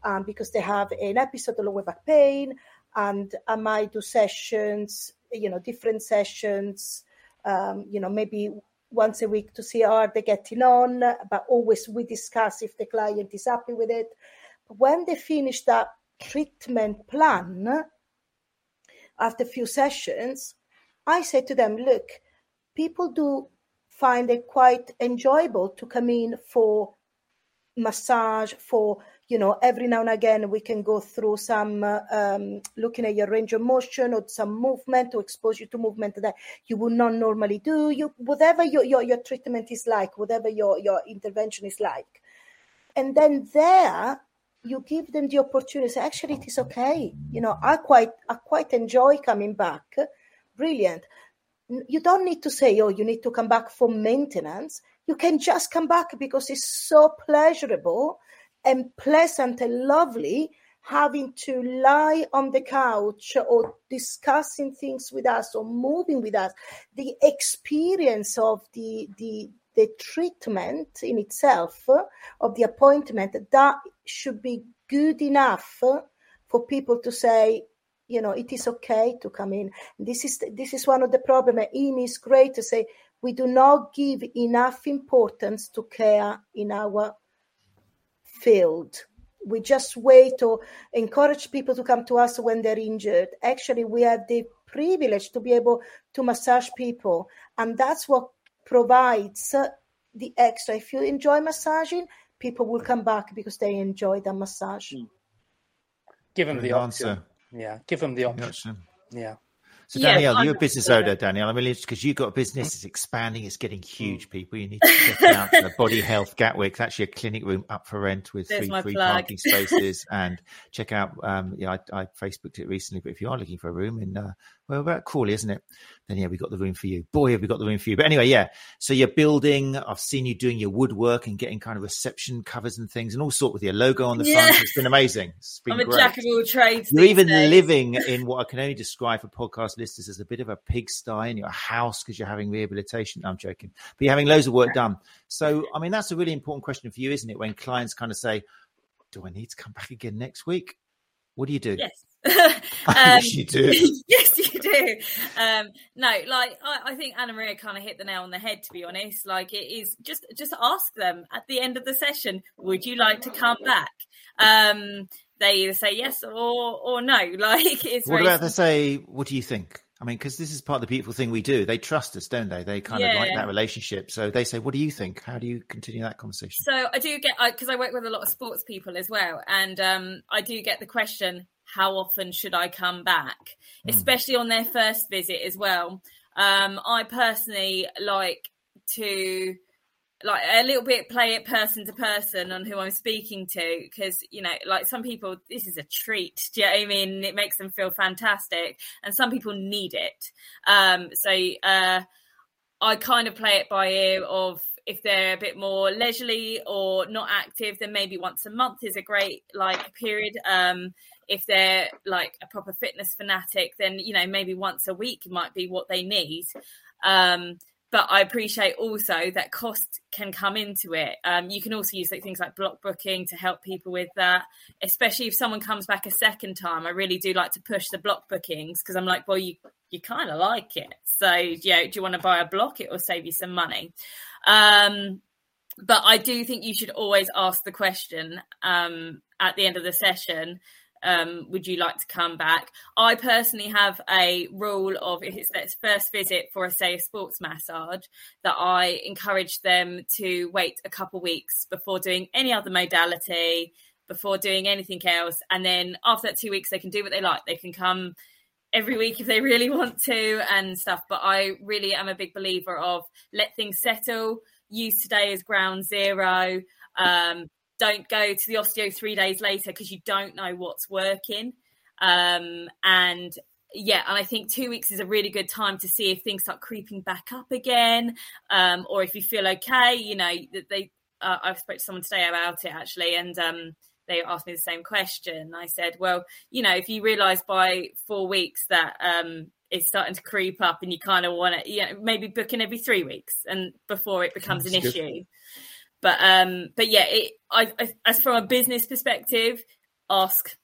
um, because they have an episode of lower back pain, and I might do sessions, you know, different sessions, um, you know, maybe once a week to see how are they getting on, but always we discuss if the client is happy with it. But when they finish that treatment plan, after a few sessions, I say to them, look, people do find it quite enjoyable to come in for massage for you know every now and again we can go through some uh, um, looking at your range of motion or some movement to expose you to movement that you would not normally do. You whatever your, your, your treatment is like whatever your, your intervention is like. And then there you give them the opportunity actually it is okay. You know i quite i quite enjoy coming back. Brilliant you don't need to say oh you need to come back for maintenance. You can just come back because it's so pleasurable and pleasant and lovely having to lie on the couch or discussing things with us or moving with us. The experience of the the the treatment in itself of the appointment that should be good enough for people to say you know it is okay to come in. This is this is one of the problem. Amy is great to say we do not give enough importance to care in our field. We just wait to encourage people to come to us when they're injured. Actually we have the privilege to be able to massage people and that's what provides the extra. If you enjoy massaging people will come back because they enjoy the massage. Mm. Give them Good the option. Answer. Yeah, give them the Good option. answer. Yeah. So Yeah, Danielle, I'm you're a business owner, Danielle. I'm really because you've got a business. It's expanding. It's getting huge. People, you need to check out the Body Health Gatwick. It's actually a clinic room up for rent with There's three free plug. parking spaces. and check out. Um, yeah, I, I Facebooked it recently. But if you are looking for a room in, uh, well, about Crawley, isn't it? Then yeah, we got the room for you. Boy, have we got the room for you. But anyway, yeah. So you're building. I've seen you doing your woodwork and getting kind of reception covers and things and all sort with your logo on the Yeah. front. It's been amazing. It's been I'm a great. jack of all trades. You're even days. living in what I can only describe for podcast listeners as a bit of a pigsty in your house because you're having rehabilitation. No, I'm joking, but you're having loads of work done. So, I mean, that's a really important question for you, isn't it? When clients kind of say, "Do I need to come back again next week?" What do you do? Yes. Yes, you do. yes, you do. Um, no, like I, I think Anna Maria kind of hit the nail on the head. To be honest, like it is just just ask them at the end of the session, would you like to come back? Um, they either say yes or or no. Like it's What about they say, "What do you think?" I mean, because this is part of the beautiful thing we do. They trust us, don't they? They kind of like that relationship. So they say, "What do you think?" How do you continue that conversation? So I do get because I work with a lot of sports people as well, and um, I do get the question: how often should I come back, mm. especially on their first visit as well. Um, I personally like to like a little bit play it person to person on who I'm speaking to because you know like some people this is a treat do you know what I mean it makes them feel fantastic and some people need it um so uh I kind of play it by ear of if they're a bit more leisurely or not active then maybe once a month is a great like period um if they're like a proper fitness fanatic then you know maybe once a week might be what they need um but I appreciate also that cost can come into it. Um, you can also use like, things like block booking to help people with that, especially if someone comes back a second time. I really do like to push the block bookings because I'm like, well, you you kind of like it, so yeah, do you want to buy a block? It will save you some money. Um, but I do think you should always ask the question um, at the end of the session um, would you like to come back? I personally have a rule of if it's their first visit for a say a sports massage that I encourage them to wait a couple weeks before doing any other modality, before doing anything else, and then after that two weeks they can do what they like. They can come every week if they really want to and stuff. But I really am a big believer of let things settle. Use today as ground zero. Um, don't go to the osteo three days later because you don't know what's working. Um, and yeah, and I think two weeks is a really good time to see if things start creeping back up again, um, or if you feel okay. You know, they. Uh, I've spoke to someone today about it actually, and um, they asked me the same question. I said, well, you know, if you realise by four weeks that um, it's starting to creep up, and you kind of want to, you know, maybe book in every three weeks, and before it becomes That's an good. issue. But um, but yeah, it, I, I, as from a business perspective, ask.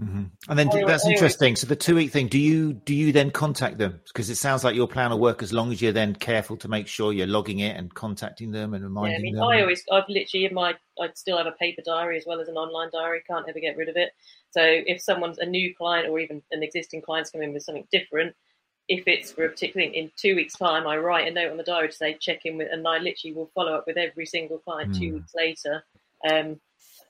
Mm-hmm. And then that's interesting. So the two week thing, do you do you then contact them? Because it sounds like your plan will work as long as you're then careful to make sure you're logging it and contacting them and reminding yeah, I mean, them. I always, I've literally in my, I still have a paper diary as well as an online diary. Can't ever get rid of it. So if someone's a new client or even an existing client's coming with something different, if it's for a particular thing, in two weeks' time, I write a note on the diary to say check in with, and I literally will follow up with every single client mm. two hmm. weeks later, um,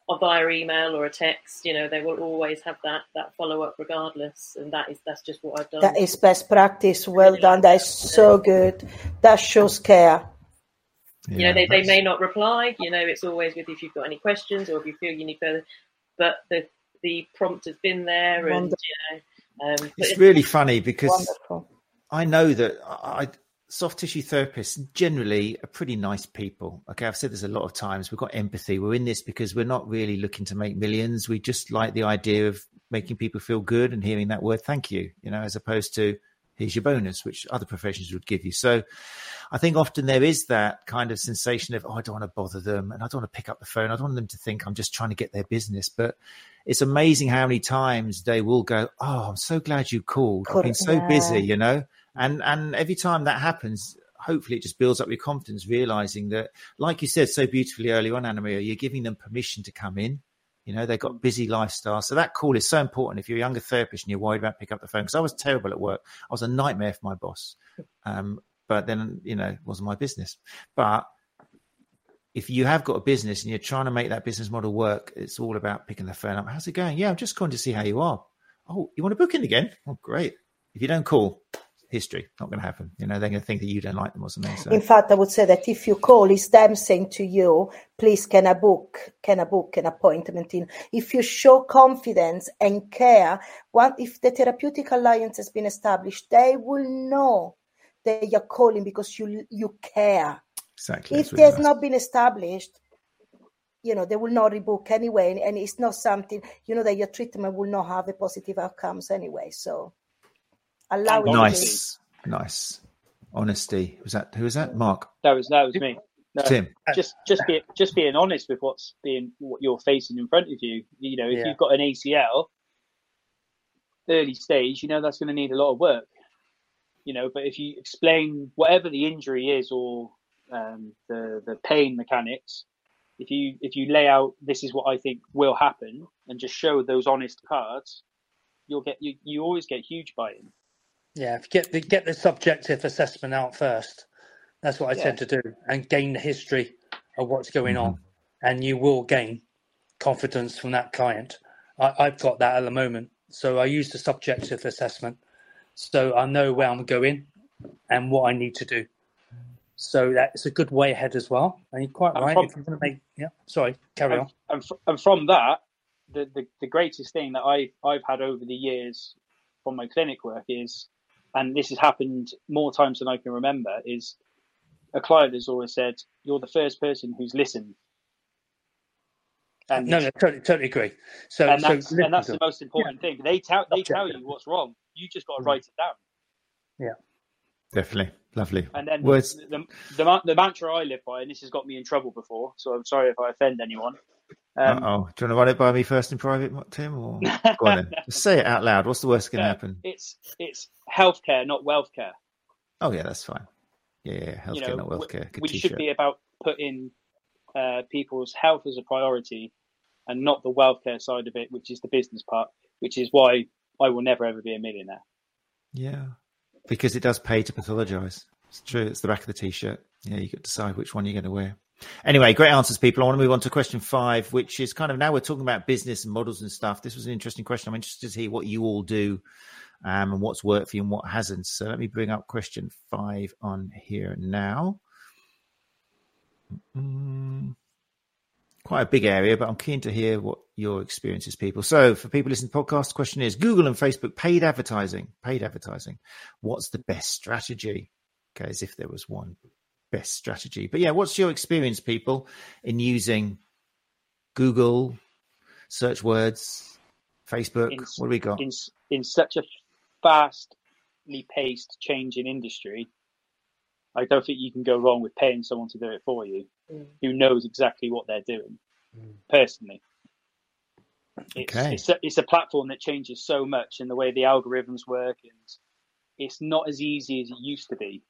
or via email or a text. You know, they will always have that that follow up regardless, and that is that's just what I've done. That is best practice. Well done. That is so good. That shows care. Yeah, you know, they, they may not reply. You know, it's always with if you've got any questions or if you feel you need further, but the the prompt has been there, Wonderful. and you know um, it's, it's, really funny because wonderful. I know that I soft tissue therapists generally are pretty nice people. Okay, I've said this a lot of times. We've got empathy. We're in this because we're not really looking to make millions. We just like the idea of making people feel good and hearing that word "thank you," you know, as opposed to "here's your bonus," which other professions would give you. So, I think often there is that kind of sensation of, "Oh, I don't want to bother them, and I don't want to pick up the phone. I don't want them to think I'm just trying to get their business." But it's amazing how many times they will go, "Oh, I'm so glad you called. I've been so busy," you know. And and every time that happens, hopefully it just builds up your confidence, realizing that, like you said so beautifully early on, Anna Maria, you're giving them permission to come in. You know, they've got busy lifestyles. So that call is so important. If you're a younger therapist and you're worried about picking up the phone, because I was terrible at work. I was a nightmare for my boss. Um, but then, you know, it wasn't my business. But if you have got a business and you're trying to make that business model work, it's all about picking the phone up. How's it going? Yeah, I'm just calling to see how you are. Oh, you want to book in again? Oh, great. If you don't call, history not going to happen. You know, they're going to think that you don't like them or something. So. In fact, I would say that if you call, it's them saying to you, please, can I book, can I book an appointment in? If you show confidence and care, one, if the therapeutic alliance has been established, they will know that you're calling because you, you care Exactly. If there's not been established, you know, they will not rebook anyway, and it's not something you know that your treatment will not have a positive outcomes anyway. So allow it. Nice, nice. Honesty. Was that who was that? Mark. That was that was me. No, Tim. Just just be just being honest with what's being what you're facing in front of you. You know, if yeah. you've got an ACL early stage, you know that's going to need a lot of work. You know, but if you explain whatever the injury is or um, the the pain mechanics, if you if you lay out this is what I think will happen and just show those honest cards, you'll get you you always get huge buy-in. Yeah, get the get the subjective assessment out first. That's what I yeah. tend to do, and gain the history of what's going mm-hmm. on, and you will gain confidence from that client. I, have got that at the moment. So I use the subjective assessment, so I know where I'm going and what I need to do. So that's a good way ahead as well. And you're quite And right. from- if you're going to make, yeah, sorry, carry on. and, and, fr- and from that, the, the, the greatest thing that I, I've had over the years from my clinic work is, and this has happened more times than I can remember, is a client has always said, You're the first person who's listened. And, No, no, totally, totally agree. So, and that's, listen and that's the most important thing. They tell, they tell you what's wrong. You just got to Mm. write it down. Yeah, definitely. Lovely. And then Words. the, the, ma- the mantra I live by, and this has got me in trouble before, so I'm sorry if I offend anyone. Um, oh. Do you want to run it by me first in private, Tim? Or go on then. Just say it out loud. What's the worst that can happen? it's it's healthcare, not wealth care. Oh yeah, that's fine. Yeah, yeah. Healthcare, you know, not wealthcare. Good we t-shirt. should be about putting uh, people's health as a priority and not the welfare side of it, which is the business part, which is why I will never ever be a millionaire. Yeah, because it does pay to pathologize. It's true. It's the back of the t-shirt. Yeah, you got to decide which one you're going to wear. Anyway, great answers, people. I want to move on to question five, which is kind of now we're talking about business and models and stuff. This was an interesting question. I'm interested to hear what you all do um, and what's worked for you and what hasn't. So let me bring up question five on here now. Mm, quite a big area, but I'm keen to hear what your experience is, people. So for people listening to the podcast, the question is Google and Facebook paid advertising, paid advertising. What's the best strategy? Okay, as if there was one best strategy. But yeah, what's your experience, people, in using Google, search words, Facebook? In- what do we got? In in such a fastly paced changing industry, I don't think you can go wrong with paying someone to do it for you, Mm. who knows exactly what they're doing. Mm. Personally, it's, Okay. it's, a, it's a platform that changes so much in the way the algorithms work, and it's not as easy as it used to be.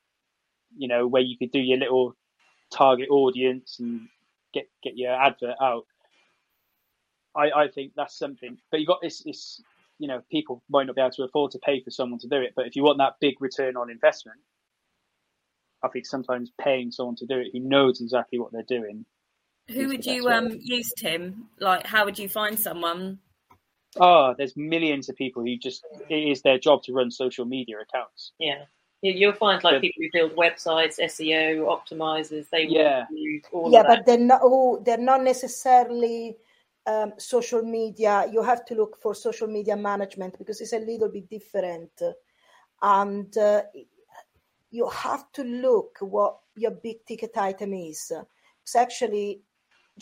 You know, where you could do your little target audience and get get your advert out. I, I think that's something. But you got this, this, you know, people might not be able to afford to pay for someone to do it. But if you want that big return on investment, I think sometimes paying someone to do it who knows exactly what they're doing. Who would you um use, Tim? Like, how would you find someone? Oh, there's millions of people who just it is their job to run social media accounts. Yeah. You- You'll find like But- people who build websites, SEO, optimizers, they Yeah. use all yeah of that. but they're not oh, they're not necessarily um, social media you have to look for social media management because it's a little bit different and uh, you have to look what your big ticket item is it's actually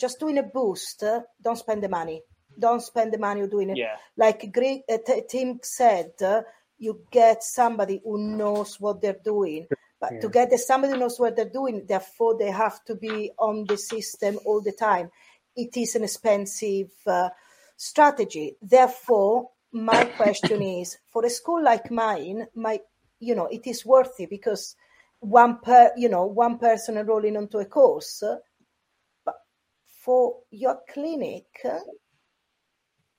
just doing a boost uh, don't spend the money don't spend the money doing it Yeah, like Gregg, uh, T- Tim said, uh, you get somebody who knows what they're doing. But to get the somebody who knows what they're doing, therefore they have to be on the system all the time. It is an expensive uh, strategy. Therefore, my question is, for a school like mine, my you know, it is worthy because one per you know one person enrolling onto a course. But for your clinic,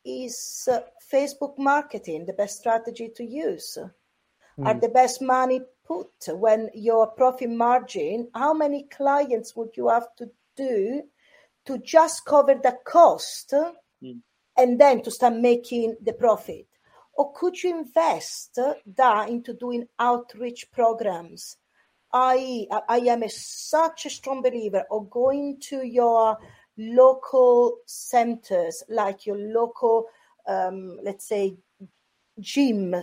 is uh, Facebook marketing the best strategy to use? Are Mm. the best money put when your profit margin? How many clients would you have to do to just cover the cost Mm. and then to start making the profit? Or could you invest that into doing outreach programs? I, I am a, such a strong believer of going to your local centers, like your local, um, let's say, gym,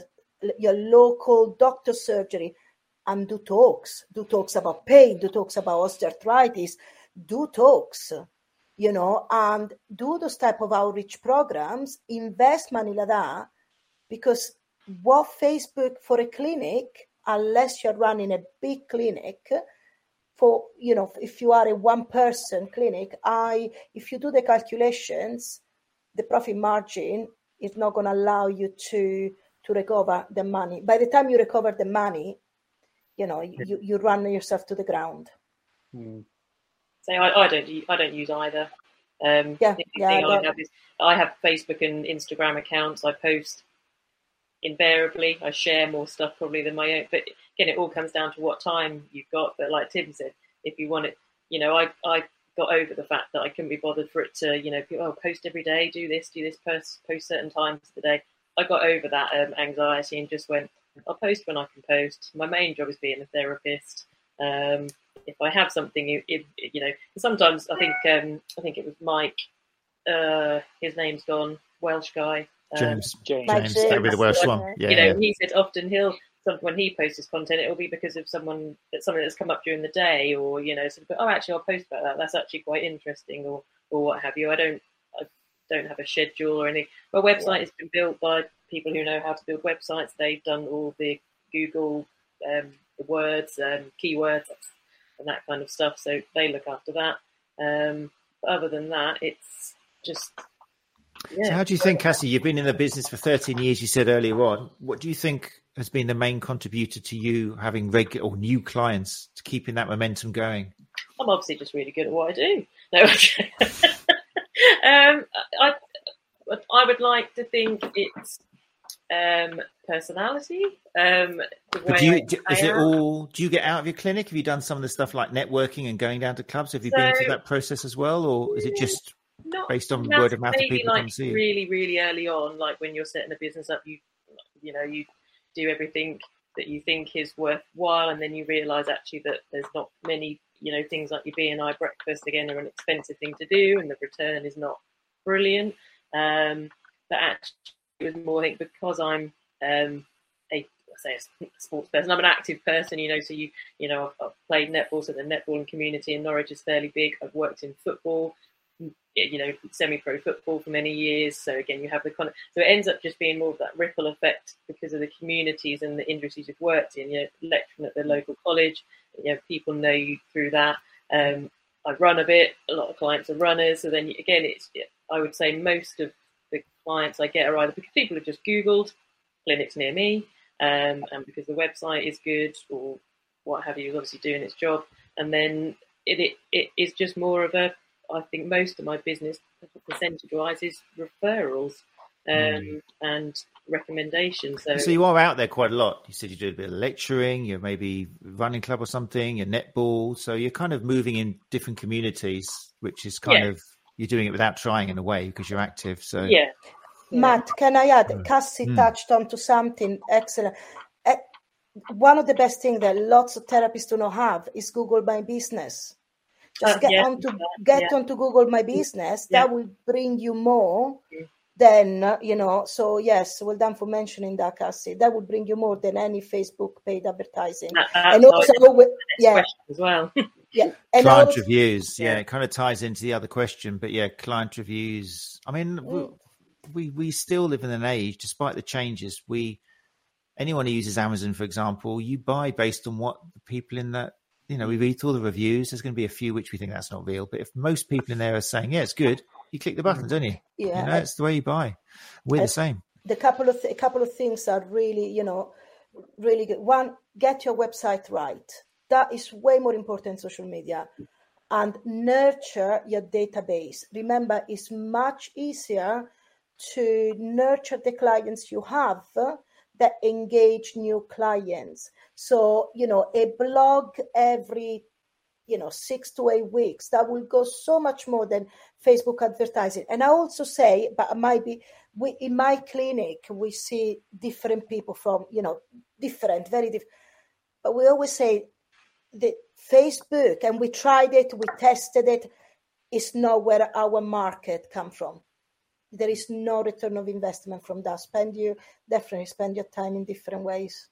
your local doctor surgery, and do talks. Do talks about pain, do talks about osteoarthritis, do talks, you know, and do those type of outreach programs, invest money like that, because what Facebook for a clinic, unless you're running a big clinic, for you know, if you are a one person clinic, I if you do the calculations, the profit margin is not going to allow you to to recover the money. By the time you recover the money, you know, you, you run yourself to the ground. Mm. So I, I don't u- I don't use either. Um, Yeah, the yeah, I I have is I have Facebook and Instagram accounts. I post invariably. I share more stuff probably than my own. But again, it all comes down to what time you've got. But like Tim said, if you want it, you know, I I got over the fact that I couldn't be bothered for it to, you know, people, oh, post every day, do this, do this, post post certain times of the day. I got over that um, anxiety and just went, I'll post when I can post. My main job is being a therapist. Um, if I have something, you know, sometimes I think um, I think it was Mike. Uh, his name's gone. Welsh guy. Um, James. James. James. That'd be the worst one. Yeah. You know, yeah. he said often he'll when he posts his content, it will be because of someone that something that's come up during the day, or you know, sort of, oh, actually, I'll post about that. That's actually quite interesting, or or what have you. I don't, I don't have a schedule or anything. My website has been built by people who know how to build websites. They've done all the Google um, the words, um, keywords, and that kind of stuff. So they look after that. Um, but other than that, it's just. Yeah. So how do you think, Cassie? You've been in the business for 13 years. You said earlier on. What do you think has been the main contributor to you having regular or new clients to keeping that momentum going? I'm obviously just really good at what I do. No, um, I I would like to think it's um, personality. Um, do you, do, is it all? Do you get out of your clinic? Have you done some of the stuff like networking and going down to clubs? Have you so, been through that process as well, or is it just not based on word of mouth? Maybe people like really, really early on, like when you're setting a business up, you you know you do everything that you think is worthwhile, and then you realise actually that there's not many, you know, things like your BNI breakfast again are an expensive thing to do, and the return is not brilliant. Um, but actually, it was more I think because I'm um, a say a sports person, I'm an active person, you know. So you you know I've, I've played netball, so the netballing community in Norwich is fairly big. I've worked in football, you know, semi-pro football for many years. So again, you have the of so it ends up just being more of that ripple effect because of the communities and the industries you've worked in. You know, lecturing at the local college, you know, people know you through that. Um, I run a bit. A lot of clients are runners. So then again, it's I would say most of the clients I get are either because people have just Googled clinics near me, um, and because the website is good or what have you, obviously doing its job, and then it, it, it is just more of a I think most of my business percentage wise is referrals um, mm. and recommendations. So, so you are out there quite a lot. You said you do a bit of lecturing, you're maybe running club or something, you're netball. So you're kind of moving in different communities, which is kind yeah. of you're doing it without trying in a way because you're active. So yeah. Matt, can I add? Mm. Cassie mm. touched on to something excellent. Uh, one of the best things that lots of therapists do not have is Google My Business. Just uh, get yeah, onto get yeah. onto Google My Business. Yeah. That will bring you more than you know. So yes, well done for mentioning that, Cassie. That would bring you more than any Facebook paid advertising. Uh, and also, with, yeah, as well. yeah, and client also, reviews. Yeah, it kind of ties into the other question, but yeah, client reviews. I mean, mm. we we still live in an age, despite the changes. We anyone who uses Amazon, for example, you buy based on what the people in that you know, we read all the reviews. There's going to be a few which we think that's not real, but if most people in there are saying, "Yeah, it's good," you click the button, don't you? Yeah, you know, it's the way you buy. We're the same. The couple of th- a couple of things are really, you know, really good. One, get your website right. That is way more important social media, and nurture your database. Remember, it's much easier to nurture the clients you have that engage new clients. So, you know, a blog every, you know, six to eight weeks, that will go so much more than Facebook advertising. And I also say, but it might be, we, in my clinic, we see different people from, you know, different, very different. But we always say the Facebook, and we tried it, we tested it, is not where our market come from there is no return of investment from that. Spend you definitely spend your time in different ways.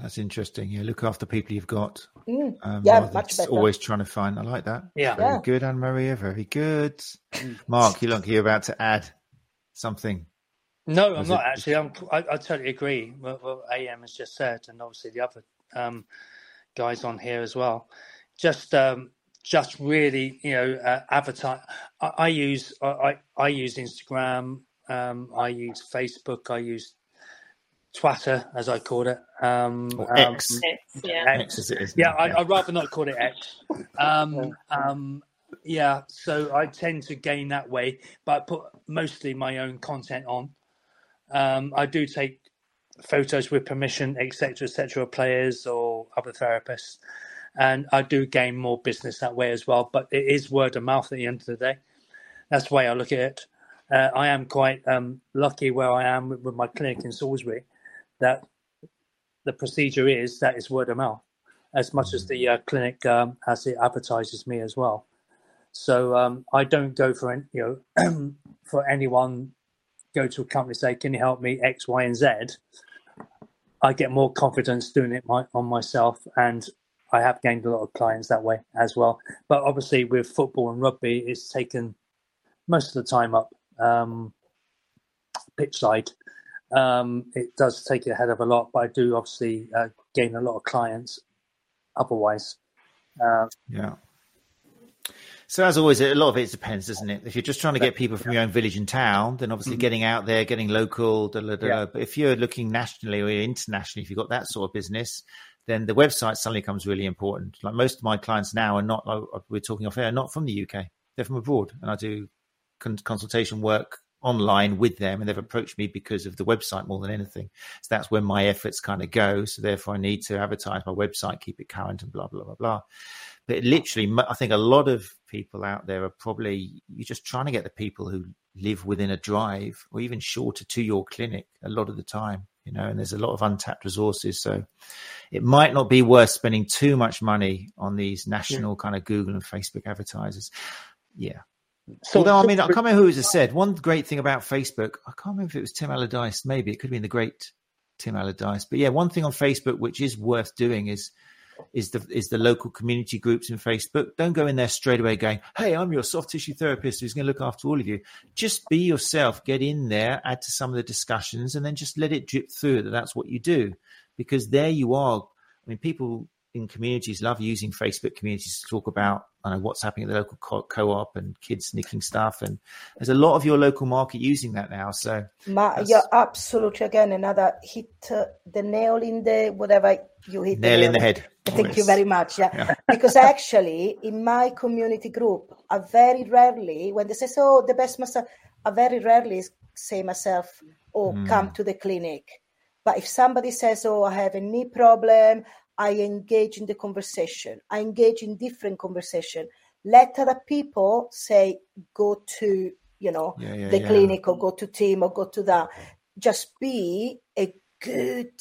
That's interesting. Yeah, look after people you've got. Mm, um, yeah, much better. Always trying to find. I like that. Yeah, very yeah. good, Anna Maria. Very good. Mm. Mark, you look you're about to add something. No, I'm not it? actually. I'm, I, I totally agree with what AM has just said, and obviously the other um, guys on here as well. Just um, just really, you know, uh, advertise. I, I use I, I use Instagram. Um, I use Facebook. I use Twitter, as I call it. Um, or X. Um, yeah. X as it is. Yeah, I, would rather not call it X. Um, um, yeah, so I tend to gain that way, but I put mostly my own content on. Um, I do take photos with permission, etc., etc., of players or other therapists and I do gain more business that way as well. But it is word of mouth at the end of the day. That's the way I look at it. uh, I am quite um, lucky where I am with, with my clinic in Salisbury that the procedure is that it's word of mouth as much as the uh, clinic um, as it advertises me as well. So um, I don't go for any, you know for anyone go to a company say can you help me X Y and Z. I get more confidence doing it my, on myself, and I have gained a lot of clients that way as well. But obviously, with football and rugby, it's taken most of the time up um, pitch side. Um, it does take it ahead of a lot, but I do obviously uh, gain a lot of clients otherwise. Uh, yeah. So as always, a lot of it depends, doesn't it? If you're just trying to get people from your own village and town, then obviously mm-hmm. getting out there, getting local. Da, da, da, yeah. But if you're looking nationally or internationally, if you've got that sort of business, then the website suddenly comes really important. Like most of my clients now are not. Uh, we're talking off air, not from the UK. They're from abroad, and I do consultation work online with them and they've approached me because of the website more than anything. So that's where my efforts kind of go. So therefore I need to advertise my website, keep it current and blah, blah, blah, blah. But literally, I think a lot of people out there are probably, you're just trying to get the people who live within a drive or even shorter to your clinic a lot of the time, you know, and there's a lot of untapped resources. So it might not be worth spending too much money on these national yeah. kind of Google and Facebook advertisers. Yeah, so, Although, I mean, I can't remember who it was said. One great thing about Facebook, I can't remember if it was Tim Allardyce, maybe it could have been the great Tim Allardyce. But yeah, one thing on Facebook which is worth doing is is the is the local community groups in Facebook. Don't go in there straight away going, "Hey, I'm your soft tissue therapist who's going to look after all of you." Just be yourself. Get in there, add to some of the discussions, and then just let it drip through that that's what you do, because there you are. I mean, people in communities love using Facebook communities to talk about know, what's happening at the local co- op and kids nicking stuff. And there's a lot of your local market using that now. So Ma- you're absolutely again another hit uh, the nail in the whatever you hit nail, nail in the head. Thank you very much. Yeah, yeah. because actually in my community group, I very rarely when they say so the best massage, I very rarely say myself, "Oh, mm. come to the clinic." But if somebody says, "Oh, I have a knee problem," I engage in the conversation. I engage in different conversation. Let other people say, go to, you know, yeah, yeah, the yeah. clinic or go to team or go to that. Just be a good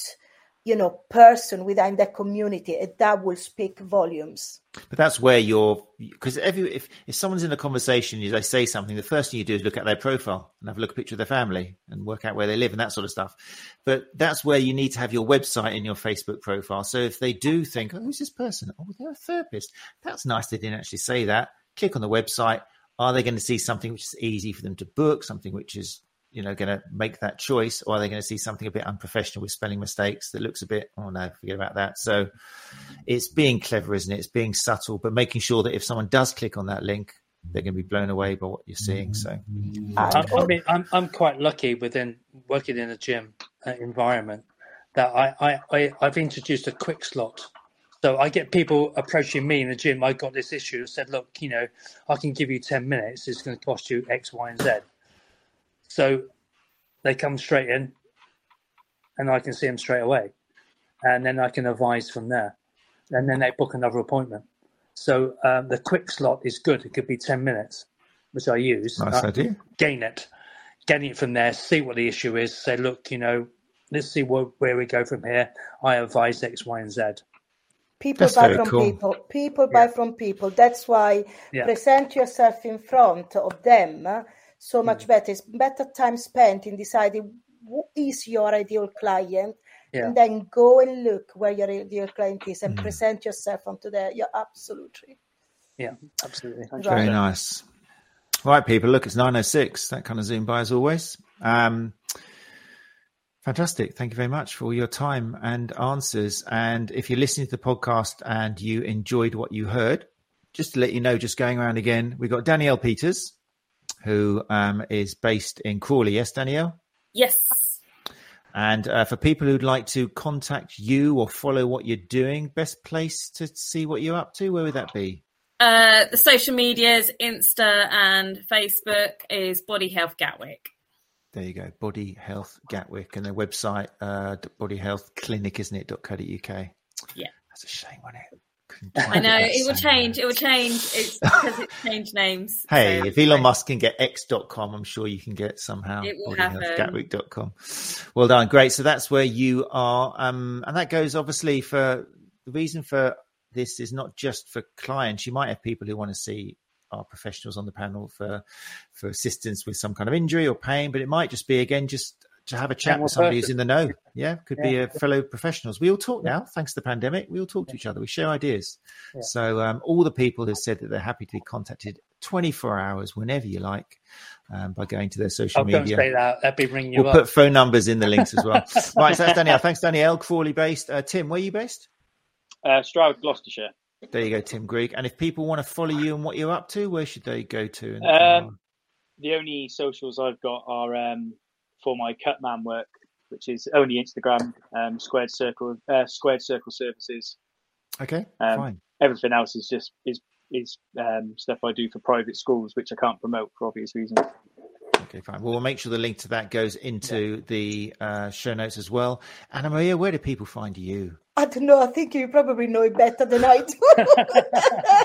you know person within that community and that will speak volumes. But that's where you're because every if, if someone's in a conversation they say something the first thing you do is look at their profile and have a look at a picture of their family and work out where they live and that sort of stuff. But that's where you need to have your website in your facebook profile. So if they do think oh who's this person? Oh they're a therapist. That's nice they didn't actually say that. Click on the website. Are they going to see something which is easy for them to book something which is you know going to make that choice or are they going to see something a bit unprofessional with spelling mistakes that looks a bit oh no forget about that so it's being clever isn't it it's being subtle but making sure that if someone does click on that link they're going to be blown away by what you're seeing so I, I mean I'm, I'm quite lucky within working in a gym uh, environment that I, I, I I've introduced a quick slot so I get people approaching me in the gym. I got this issue. Said, look, you know, I can give you ten minutes. It's going to cost you X, Y, and Z. So they come straight in, and I can see them straight away, and then I can advise from there, and then they book another appointment. So um, the quick slot is good. It could be ten minutes, which I use. Nice I idea. Gain it, getting it from there. See what the issue is. Say, look, you know, let's see where, where we go from here. I advise X, Y, and Z. People That's buy from cool. people. People yeah. buy from people. That's why yeah. present yourself in front of them so much mm. better. It's better time spent in deciding who is your ideal client, yeah. and then go and look where your ideal client is and mm. present yourself onto there. Yeah, absolutely. Yeah, absolutely. Right. Very nice. Right, people. Look, it's nine oh six. That kind of zoom by as always. Um, Fantastic. Thank you very much for your time and answers. And if you're listening to the podcast and you enjoyed what you heard, just to let you know, just going around again, we've got Danielle Peters, who um, is based in Crawley. Yes, Danielle? Yes. And uh, for people who'd like to contact you or follow what you're doing, best place to see what you're up to, where would that be? Uh, the social medias, Insta and Facebook, is Body Health Gatwick. There you go, Body Health Gatwick, and their website, uh, Body Health Clinic, isn't it? .co.uk. Yeah, that's a shame, wasn't it? I know it will change. It will change. It's because it's changed names. Hey, so- if Elon Musk can get x.com, I'm sure you can get somehow. It will happen. Gatwick.com. Well done. Great. So that's where you are. Um, and that goes obviously for the reason for this is not just for clients. You might have people who want to see our professionals on the panel for, for assistance with some kind of injury or pain, but it might just be again, just to have a chat with somebody who's in the know. Yeah. Could be a fellow professionals. We all talk now, thanks to the pandemic. We all talk to each other. We share ideas. Yeah. So um, all the people have said that they're happy to be contacted 24 hours whenever you like um, by going to their social Oh, don't media. say that. That'd be ringing you We'll up. put phone numbers in the links as well. right, so that's Danielle. Thanks, Danielle. Crawley based. Uh, Tim, where are you based? Uh, Stroud, Gloucestershire. There you go, Tim Gregg. And if people want to follow you and what you're up to, where should they go to? And, Um, The only socials I've got are um, for my cutman work, which is only Instagram, um, squared circle, uh, squared circle services. okay, um, fine. Everything else is just is is um, stuff I do for private schools, which I can't promote for obvious reasons. Okay, fine. Well, we'll make sure the link to that goes into the uh, show notes as well. Anna Maria, where do people find you? I don't know. I think you probably know it better than I do.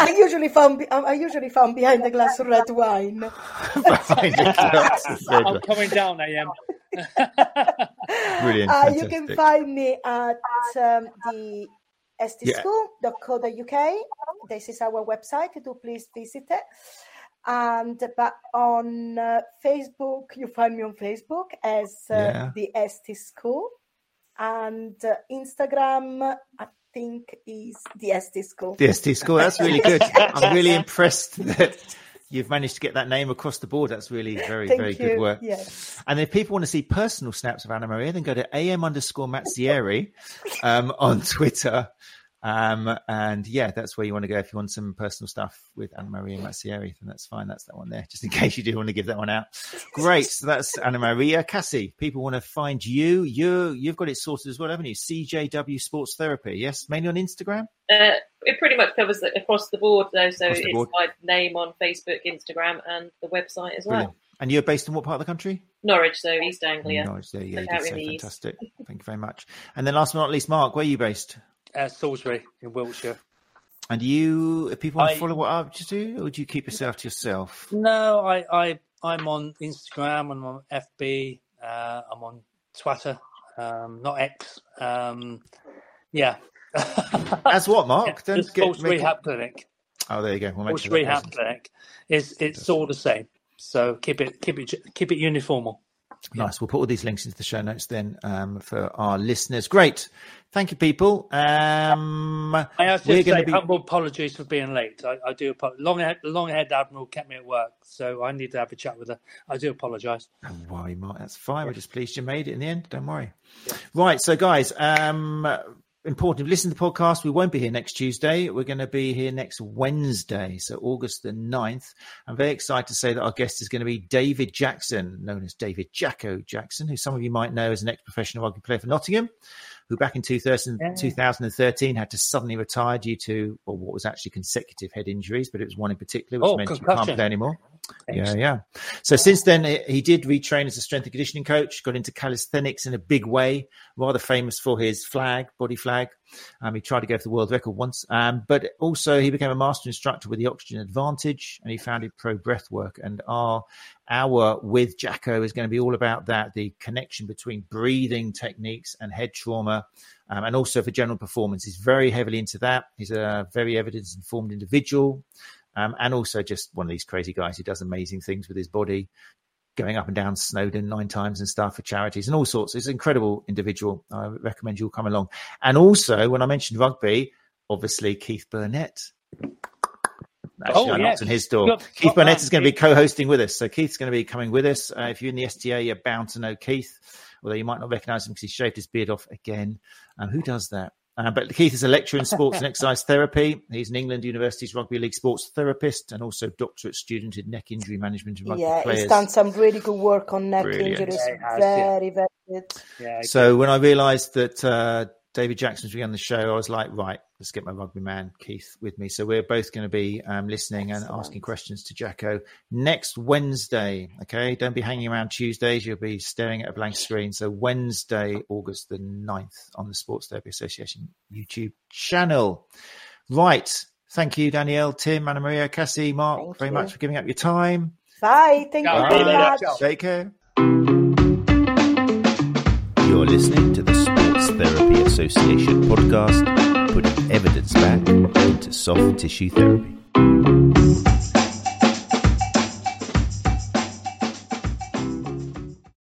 I usually found be- I usually found behind a glass of red wine. Behind the glass of red I'm coming down, I AM. Brilliant. Uh, you can find me at um, the Yeah. stschool.co.uk. This is our website. Do please visit it. And but on uh, Facebook, you find me on Facebook as uh, Yeah. the ST School, and uh, Instagram, I think is the ST School. The ST school. That's really good. I'm really impressed that you've managed to get that name across the board. That's really very, Thank very you. good work. Yes. And if people want to see personal snaps of Anna Maria, then go to am underscore Mazzieri um, on Twitter. Um, and yeah, that's where you want to go if you want some personal stuff with Anna Maria Mazzieri. Then that's fine. That's that one there, just in case you do want to give that one out. Great. So that's Anna Maria. Cassie, people want to find you. You, you've got it sorted as well, haven't you? CJW Sports Therapy. Yes, mainly on Instagram. Uh, it pretty much covers it across the board, though. So it's board. my name on Facebook, Instagram, and the website as well. And you're based in what part of the country? Norwich, so East Anglia. Norwich, there you go. You did in say the east. fantastic. Thank you very much. And then last but not least, Mark, where are you based? Uh, Salisbury in Wiltshire. And you, if people want to follow what I just do, or do you keep yourself to yourself? No, I, I, I'm on Instagram. I'm on FB. Uh, I'm on Twitter. Um, not X. Um, yeah. As what, Mark? Yeah, Don't get Sports make it- Rehab Clinic. Oh, there you go. We'll make Sports sure Rehab Clinic. It's it's all the same. So keep it keep it keep it uniformal. Nice. We'll put all these links into the show notes then um, for our listeners. Great. Thank you, people. Um, I have to say be- humble apologies for being late. I, I do apologize. Long head, long head admiral kept me at work, so I need to have a chat with her. I do apologise. Don't worry, Mark. That's fine. We're just pleased you made it in the end. Don't worry. Right. So, guys, um, important. Listen to the podcast, we won't be here next Tuesday. We're going to be here next Wednesday. So, August the 9th. I'm very excited to say that our guest is going to be David Jackson, known as David Jacko Jackson, who some of you might know as an ex professional rugby player for Nottingham. Who back in 2000, Yeah. 2013 had to suddenly retire due to well, what was actually consecutive head injuries, but it was one in particular, which Oh, meant he can't play anymore. Yeah, Thanks. yeah. So since then, he- he did retrain as a strength and conditioning coach. Got into calisthenics in a big way. Rather famous for his flag, body flag. Um, he tried to go for the world record once. Um, but also he became a master instructor with the Oxygen Advantage, and he founded Pro Breathwork. And our hour with Jacko is going to be all about that: the connection between breathing techniques and head trauma. Um, and also for general performance, he's very heavily into that. He's a very evidence-informed individual. Um, and also just one of these crazy guys who does amazing things with his body, going up and down Snowdon nine times and stuff for charities and all sorts. It's an incredible individual. I recommend you all come along. And also, when I mentioned rugby, obviously Keith Burnett. Actually, Oh, I knocked yes. on his door. Look, Keith Burnett is going to be co-hosting with us. So Keith's going to be coming with us. Uh, if you're in the STA, you're bound to know Keith, although you might not recognise him because he shaved his beard off again. Um, who does that? Uh, but Keith is a lecturer in sports and exercise therapy. He's an England University's rugby league sports therapist and also doctorate student in neck injury management and rugby Yeah, players. he's done some really good work on neck Brilliant. injuries. Yeah, he yeah. very, very good. Yeah, So when I realised that uh, David Jackson was going on the show, I was like, right, let's get my rugby man Keith with me. So we're both going to be um, listening Excellent. and asking questions to Jacko next Wednesday. Okay, don't be hanging around Tuesdays. You'll be staring at a blank screen. So Wednesday, August the 9th on the Sports Therapy Association YouTube channel. Right. Thank you, Danielle, Tim, Anna Maria, Cassie, Mark, Thank very you. much for giving up your time. Bye. Thank you very much. Take care. You're listening to the Sports Therapy Association podcast, putting evidence back into soft tissue therapy.